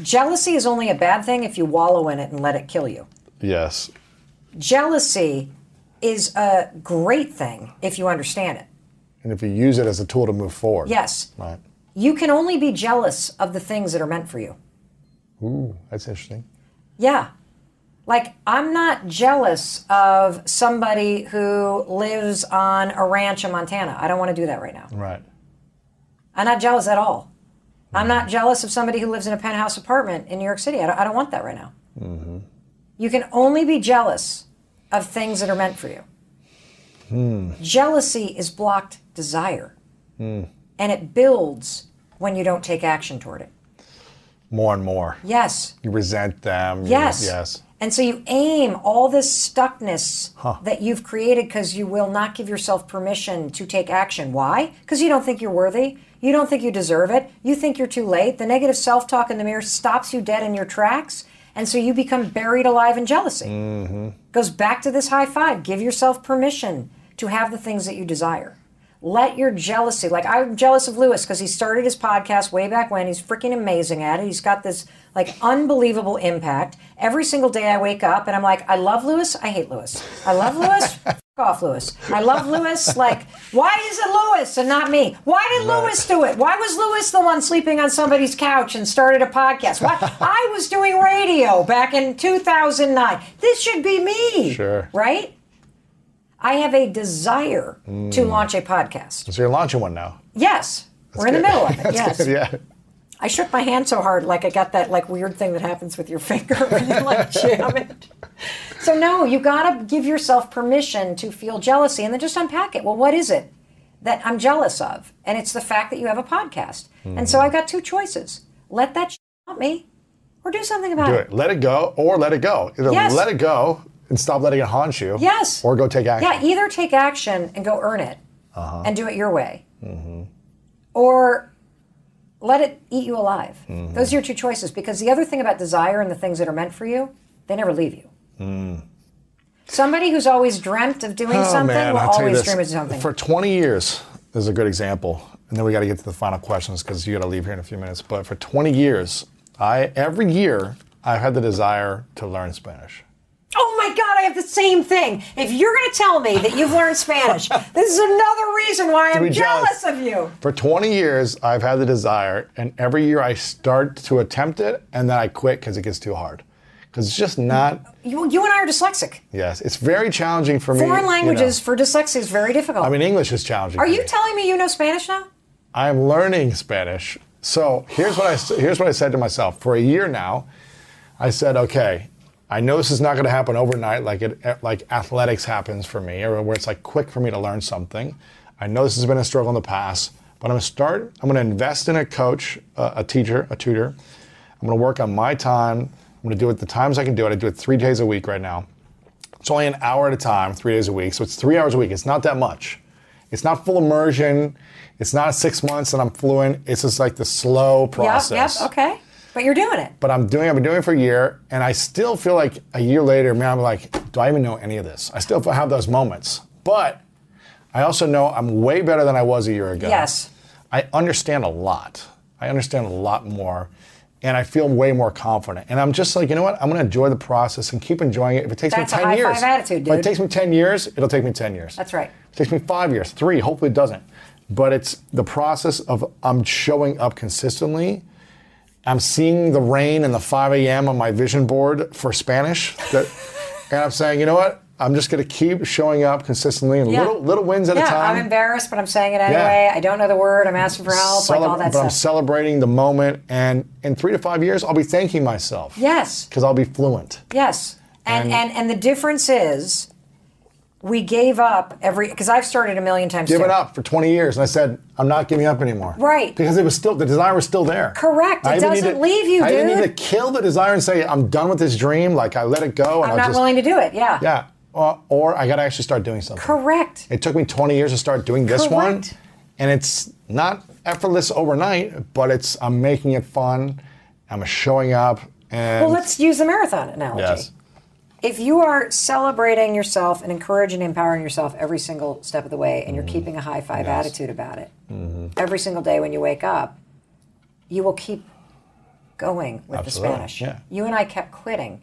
Jealousy is only a bad thing if you wallow in it and let it kill you. Yes. Jealousy is a great thing if you understand it. And if you use it as a tool to move forward. Yes. Right. You can only be jealous of the things that are meant for you. Ooh, that's interesting. Yeah. Like, I'm not jealous of somebody who lives on a ranch in Montana. I don't want to do that right now. Right. I'm not jealous at all. I'm not jealous of somebody who lives in a penthouse apartment in New York City. I don't, I don't want that right now. Mm-hmm. You can only be jealous of things that are meant for you. Hmm. Jealousy is blocked desire, hmm. and it builds when you don't take action toward it. more and more. Yes. You resent them. you- Yes. And so you aim all this stuckness that you've created because you will not give yourself permission to take action. Why? Because you don't think you're worthy. You don't think you deserve it. You think you're too late. The negative self talk in the mirror stops you dead in your tracks. And so you become buried alive in jealousy. Mm-hmm. Goes back to this high five. Give yourself permission to have the things that you desire. Let your jealousy, like I'm jealous of Lewis because he started his podcast way back when. He's freaking amazing at it. He's got this like unbelievable impact. Every single day I wake up and I'm like, I love Lewis, I hate Lewis. I love Lewis, f off Lewis. I love Lewis. Like, why is it Lewis and not me? Why did Lewis do it? Why was Lewis the one sleeping on somebody's couch and started a podcast? Why I was doing radio back in 2009. This should be me. Sure. Right? I have a desire to Mm. launch a podcast. So you're launching one now. Yes. We're in the middle of it. That's yes. good, yeah. I shook my hand so hard, like I got that like weird thing that happens with your finger when you like jam it. So no, you gotta give yourself permission to feel jealousy, and then just unpack it. Well, what is it that I'm jealous of? And it's the fact that you have a podcast. And so I've got two choices: let that sh- me, or do something about Do it. it. Let it go or let it go. Either Yes. let it go and stop letting it haunt you. Yes. Or go take action. Yeah, either take action and go earn it Uh-huh. and do it your way, Mm-hmm. or let it eat you alive. Mm-hmm. Those are your two choices. Because the other thing about desire and the things that are meant for you, they never leave you. Somebody who's always dreamt of doing Mm. Oh, something man, will I'll tell you always dream of something. For 20 years, this is a good example. And then we got to get to the final questions because you got to leave here in a few minutes. But for 20 years, I every year I've had the desire to learn Spanish. Oh my God, I have the same thing. If you're going to tell me that you've learned Spanish, this is another reason why I'm jealous. jealous. of you. For 20 years, I've had the desire, and every year I start to attempt it, and then I quit because it gets too hard. Because it's just not. You, you and I are dyslexic. Yes, it's very challenging for me. Foreign you know. languages for dyslexia is very difficult. I mean, English is challenging. are you me. telling me you know Spanish now? I'm learning Spanish. So here's what I here's what I said to myself. For a year now, I said, okay, I know this is not going to happen overnight, like it like athletics happens for me, or where it's like quick for me to learn something. I know this has been a struggle in the past, but I'm going to start. I'm going to invest in a coach, uh, a teacher, a tutor. I'm going to work on my time. I'm going to do it the times I can do it. I do it three days a week right now. It's only an hour at a time, three days a week. So it's three hours a week. It's not that much. It's not full immersion. It's not six months and I'm fluent. It's just like the slow process. Yep, yep, okay. But you're doing it. But I'm doing. I've been doing it for a year, and I still feel like a year later, man, I'm like, do I even know any of this? I still have those moments, but I also know I'm way better than I was a year ago. Yes. I understand a lot. I understand a lot more, and I feel way more confident. And I'm just like, you know what? I'm going to enjoy the process and keep enjoying it. If it takes That's a me 10 high years, five attitude, If it takes me 10 years, it'll take me 10 years. That's right. It takes me five years, three. Hopefully, it doesn't. But it's the process of I'm showing up consistently. I'm seeing the rain and the 5 a.m. on my vision board for Spanish, that, and I'm saying, you know what? I'm just going to keep showing up consistently and Yeah. little little wins at yeah, a time. I'm embarrassed, but I'm saying it anyway. I don't know the word. I'm asking for help, like all that but I'm celebrating the moment, and in three to five years, I'll be thanking myself. yes, Because I'll be fluent. yes. And, And- and and the difference is, we gave up every because I've started a million times. Given too. up for 20 years, and I said I'm not giving up anymore. Right. Because it was still the desire was still there. Correct. I even need doesn't to- leave you, I didn't dude. need to kill the desire and say I'm done with this dream. Like I let it go. And I'm I'll not just, willing to do it. Yeah. Yeah. Or, or I got to actually start doing something. Correct. It took me 20 years to start doing this one, Correct. and it's not effortless overnight, but it's I'm making it fun. I'm showing up, and Well, let's use the marathon analogy. yes, If you are celebrating yourself and encouraging and empowering yourself every single step of the way, and you're Mm-hmm. keeping a high five attitude about it, every single day when you wake up, you will keep going with Absolutely, the Spanish. yeah. You and I kept quitting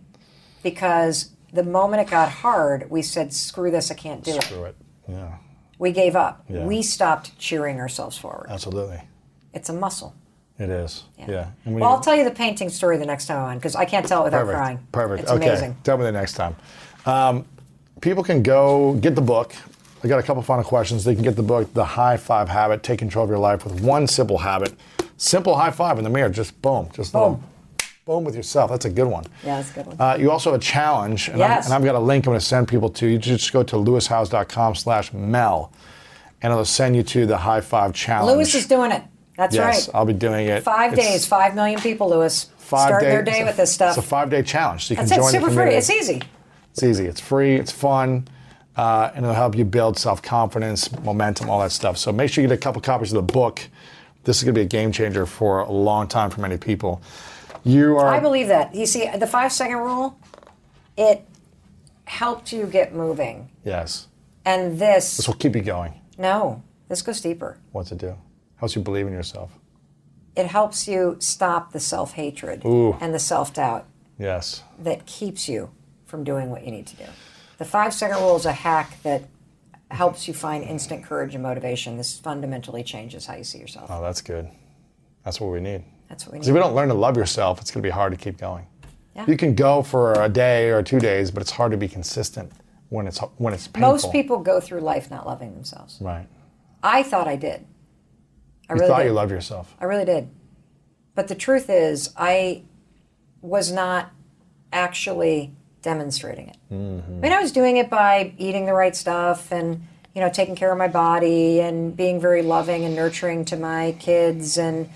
because the moment it got hard, we said, "Screw this! I can't do it." screw it. Yeah, We gave up. Yeah. We stopped cheering ourselves forward. absolutely, It's a muscle. It is. Yeah. When Well, I'll tell you the painting story the next time I'm on because I can't tell it without Perfect. crying. Perfect. It's okay. amazing. Tell me the next time. Um, people can go get the book. I got a couple final questions. They can get the book, The High Five Habit. Take control of your life with one simple habit. Simple high five in the mirror. Just boom. Just little Boom. boom with yourself. That's a good one. Yeah, that's a good one. Uh, you also have a challenge, and, Yes. I've, and I've got a link I'm going to send people to. You just go to lewishowes.com slash mel, and it'll send you to the high five challenge. Lewis is doing it. That's yes, right. I'll be doing it. Five It's days, five million people, Lewis, five starting their days- day with this stuff. It's a five day challenge. So you That's can it. join Super the free. It's easy. It's easy. It's free. It's fun. Uh, and it'll help you build self confidence, momentum, all that stuff. So make sure you get a couple copies of the book. This is going to be a game changer for a long time for many people. You are. I believe that. You see, the five second rule, it helped you get moving. yes. And this, This will keep you going. no, this goes deeper. What's it do? Helps you believe in yourself. It helps you stop the self hatred and the self doubt Yes. that keeps you from doing what you need to do. The five second rule is a hack that helps you find instant courage and motivation. This fundamentally changes how you see yourself. Oh, that's good. That's what we need. That's what we Because if need. you don't learn to love yourself, it's going to be hard to keep going. Yeah. You can go for a day or two days, but it's hard to be consistent when it's when it's painful. Most people go through life not loving themselves. Right. I thought I did. I You really thought did. you loved yourself. I really did. But the truth is, I was not actually demonstrating it. I mean, I was doing it by eating the right stuff and, you know, taking care of my body and being very loving and nurturing to my kids and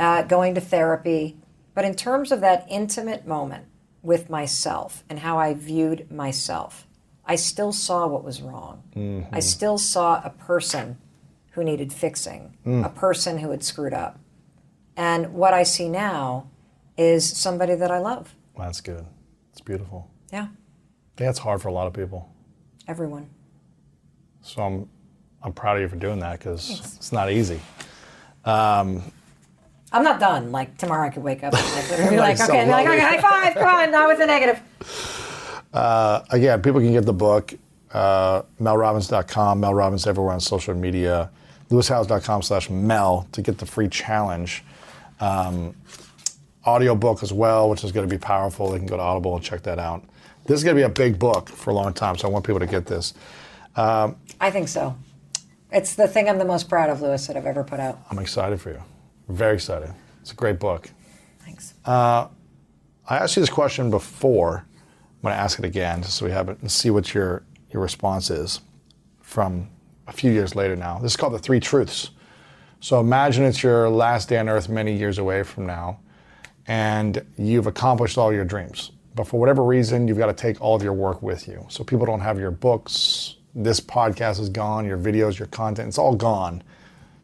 uh, going to therapy. But in terms of that intimate moment with myself and how I viewed myself, I still saw what was wrong. I still saw a person who needed fixing, hmm. a person who had screwed up. And what I see now is somebody that I love. That's good. It's beautiful. Yeah, that's hard for a lot of people. everyone. So I'm I'm proud of you for doing that because it's not easy. Um, I'm not done. Like tomorrow, I could wake up and be like, okay, like, okay, high five. Come on, not with the negative. Uh, again, people can get the book, uh, melrobbins.com, Mel Robbins everywhere on social media, lewishowes.com slash mel to get the free challenge. Um, audio book as well, which is going to be powerful. They can go to Audible and check that out. This is going to be a big book for a long time, so I want people to get this. I think so. It's the thing I'm the most proud of, Lewis, that I've ever put out. I'm excited for you. Very excited. It's a great book. Thanks. I asked you this question before. I'm going to ask it again just so we have it and see what your, your response is from a few years later now. This is called the Three Truths. So imagine it's your last day on earth many years away from now, and you've accomplished all your dreams. But for whatever reason, you've got to take all of your work with you. So people don't have your books, this podcast is gone, your videos, your content, it's all gone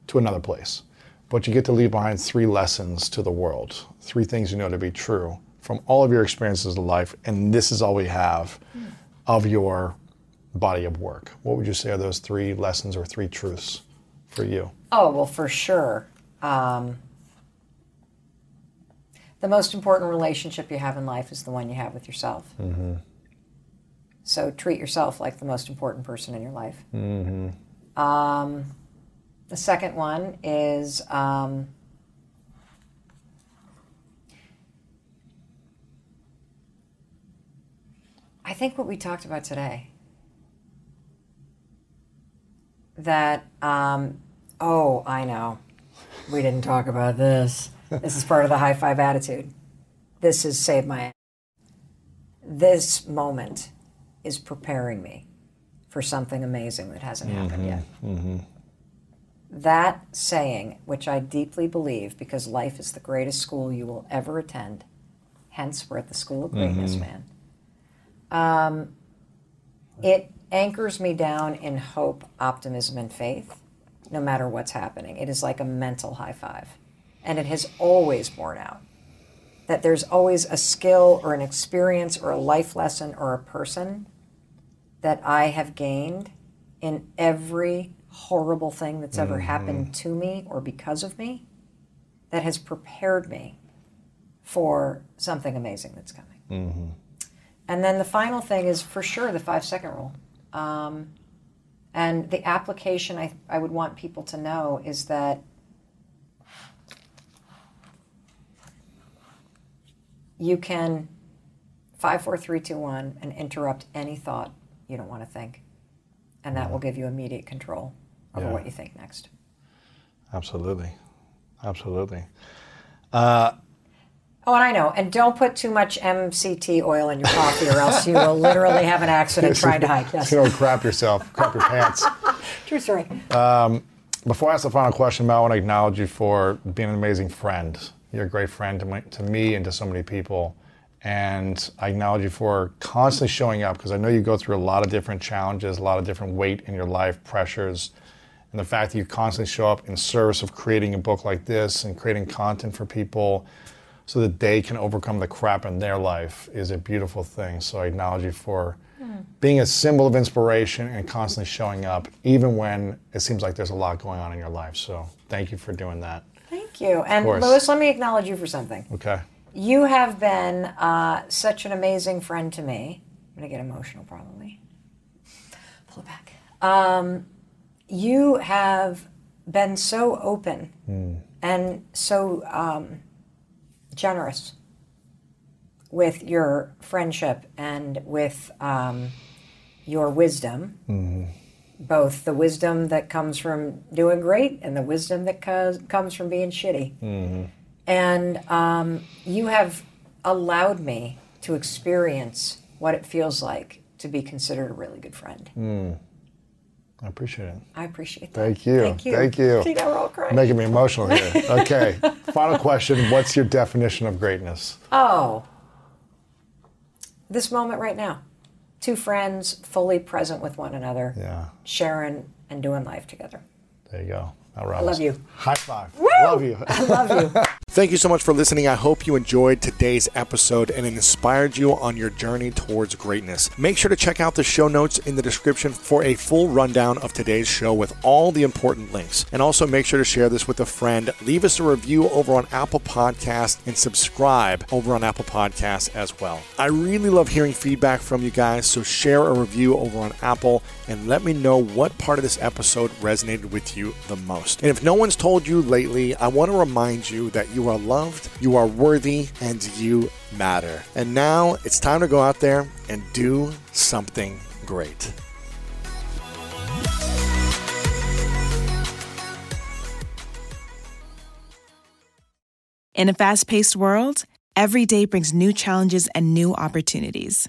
to another place. But you get to leave behind three lessons to the world, three things you know to be true from all of your experiences of life. And this is all we have of your body of work. What would you say are those three lessons or three truths for you? Oh, well, for sure. Um, the most important relationship you have in life is the one you have with yourself. So treat yourself like the most important person in your life. Um, the second one is um, I think what we talked about today. That, um, oh, I know. We didn't talk about this. This is part of the high five attitude. This is save my. This moment is preparing me for something amazing that hasn't happened yet. Mm-hmm. That saying, which I deeply believe because life is the greatest school you will ever attend, hence we're at the School of Greatness, man. Um, it anchors me down in hope, optimism, and faith, no matter what's happening. It is like a mental high five. And it has always borne out that there's always a skill or an experience or a life lesson or a person that I have gained in every horrible thing that's ever mm-hmm. happened to me or because of me that has prepared me for something amazing that's coming. Mm-hmm. And then the final thing is for sure the five second rule. Um, and the application I, I would want people to know is that you can five, four, three, two, one, and interrupt any thought you don't want to think. And that will give you immediate control over Yeah. what you think next. Absolutely. Absolutely. Oh, and I know. And don't put too much MCT oil in your coffee, or else you will literally have an accident trying to hike. Yes. You don't crap yourself, crap your pants. True story. Um, before I ask the final question, Mel, I want to acknowledge you for being an amazing friend. You're a great friend to, my, to me and to so many people. And I acknowledge you for constantly showing up because I know you go through a lot of different challenges, a lot of different weight in your life, pressures. And the fact that you constantly show up in service of creating a book like this and creating content for people so that they can overcome the crap in their life is a beautiful thing. So I acknowledge you for mm. being a symbol of inspiration and constantly showing up, even when it seems like there's a lot going on in your life. So thank you for doing that. Thank you. And Lewis, let me acknowledge you for something. Okay. You have been uh, such an amazing friend to me. I'm going to get emotional probably. Pull it back. Um, you have been so open mm. and so um, generous with your friendship and with um, your wisdom. Mm-hmm. Both the wisdom that comes from doing great and the wisdom that co- comes from being shitty. Mm-hmm. And um, you have allowed me to experience what it feels like to be considered a really good friend. Mm. I appreciate it. I appreciate that. Thank you. Thank you. Thank you. See, now we're all crying. Making me emotional here. Okay. Final question. What's your definition of greatness? Oh, this moment right now. Two friends fully present with one another. Yeah. Sharing and doing life together. There you go. I love you. High five. Woo! Love you. I love you. Thank you so much for listening. I hope you enjoyed today's episode and it inspired you on your journey towards greatness. Make sure to check out the show notes in the description for a full rundown of today's show with all the important links. And also make sure to share this with a friend. Leave us a review over on Apple Podcasts and subscribe over on Apple Podcasts as well. I really love hearing feedback from you guys, so share a review over on Apple and let me know what part of this episode resonated with you the most. And if no one's told you lately, I want to remind you that you are loved, you are worthy, and you matter. And now it's time to go out there and do something great. In a fast paced world, every day brings new challenges and new opportunities.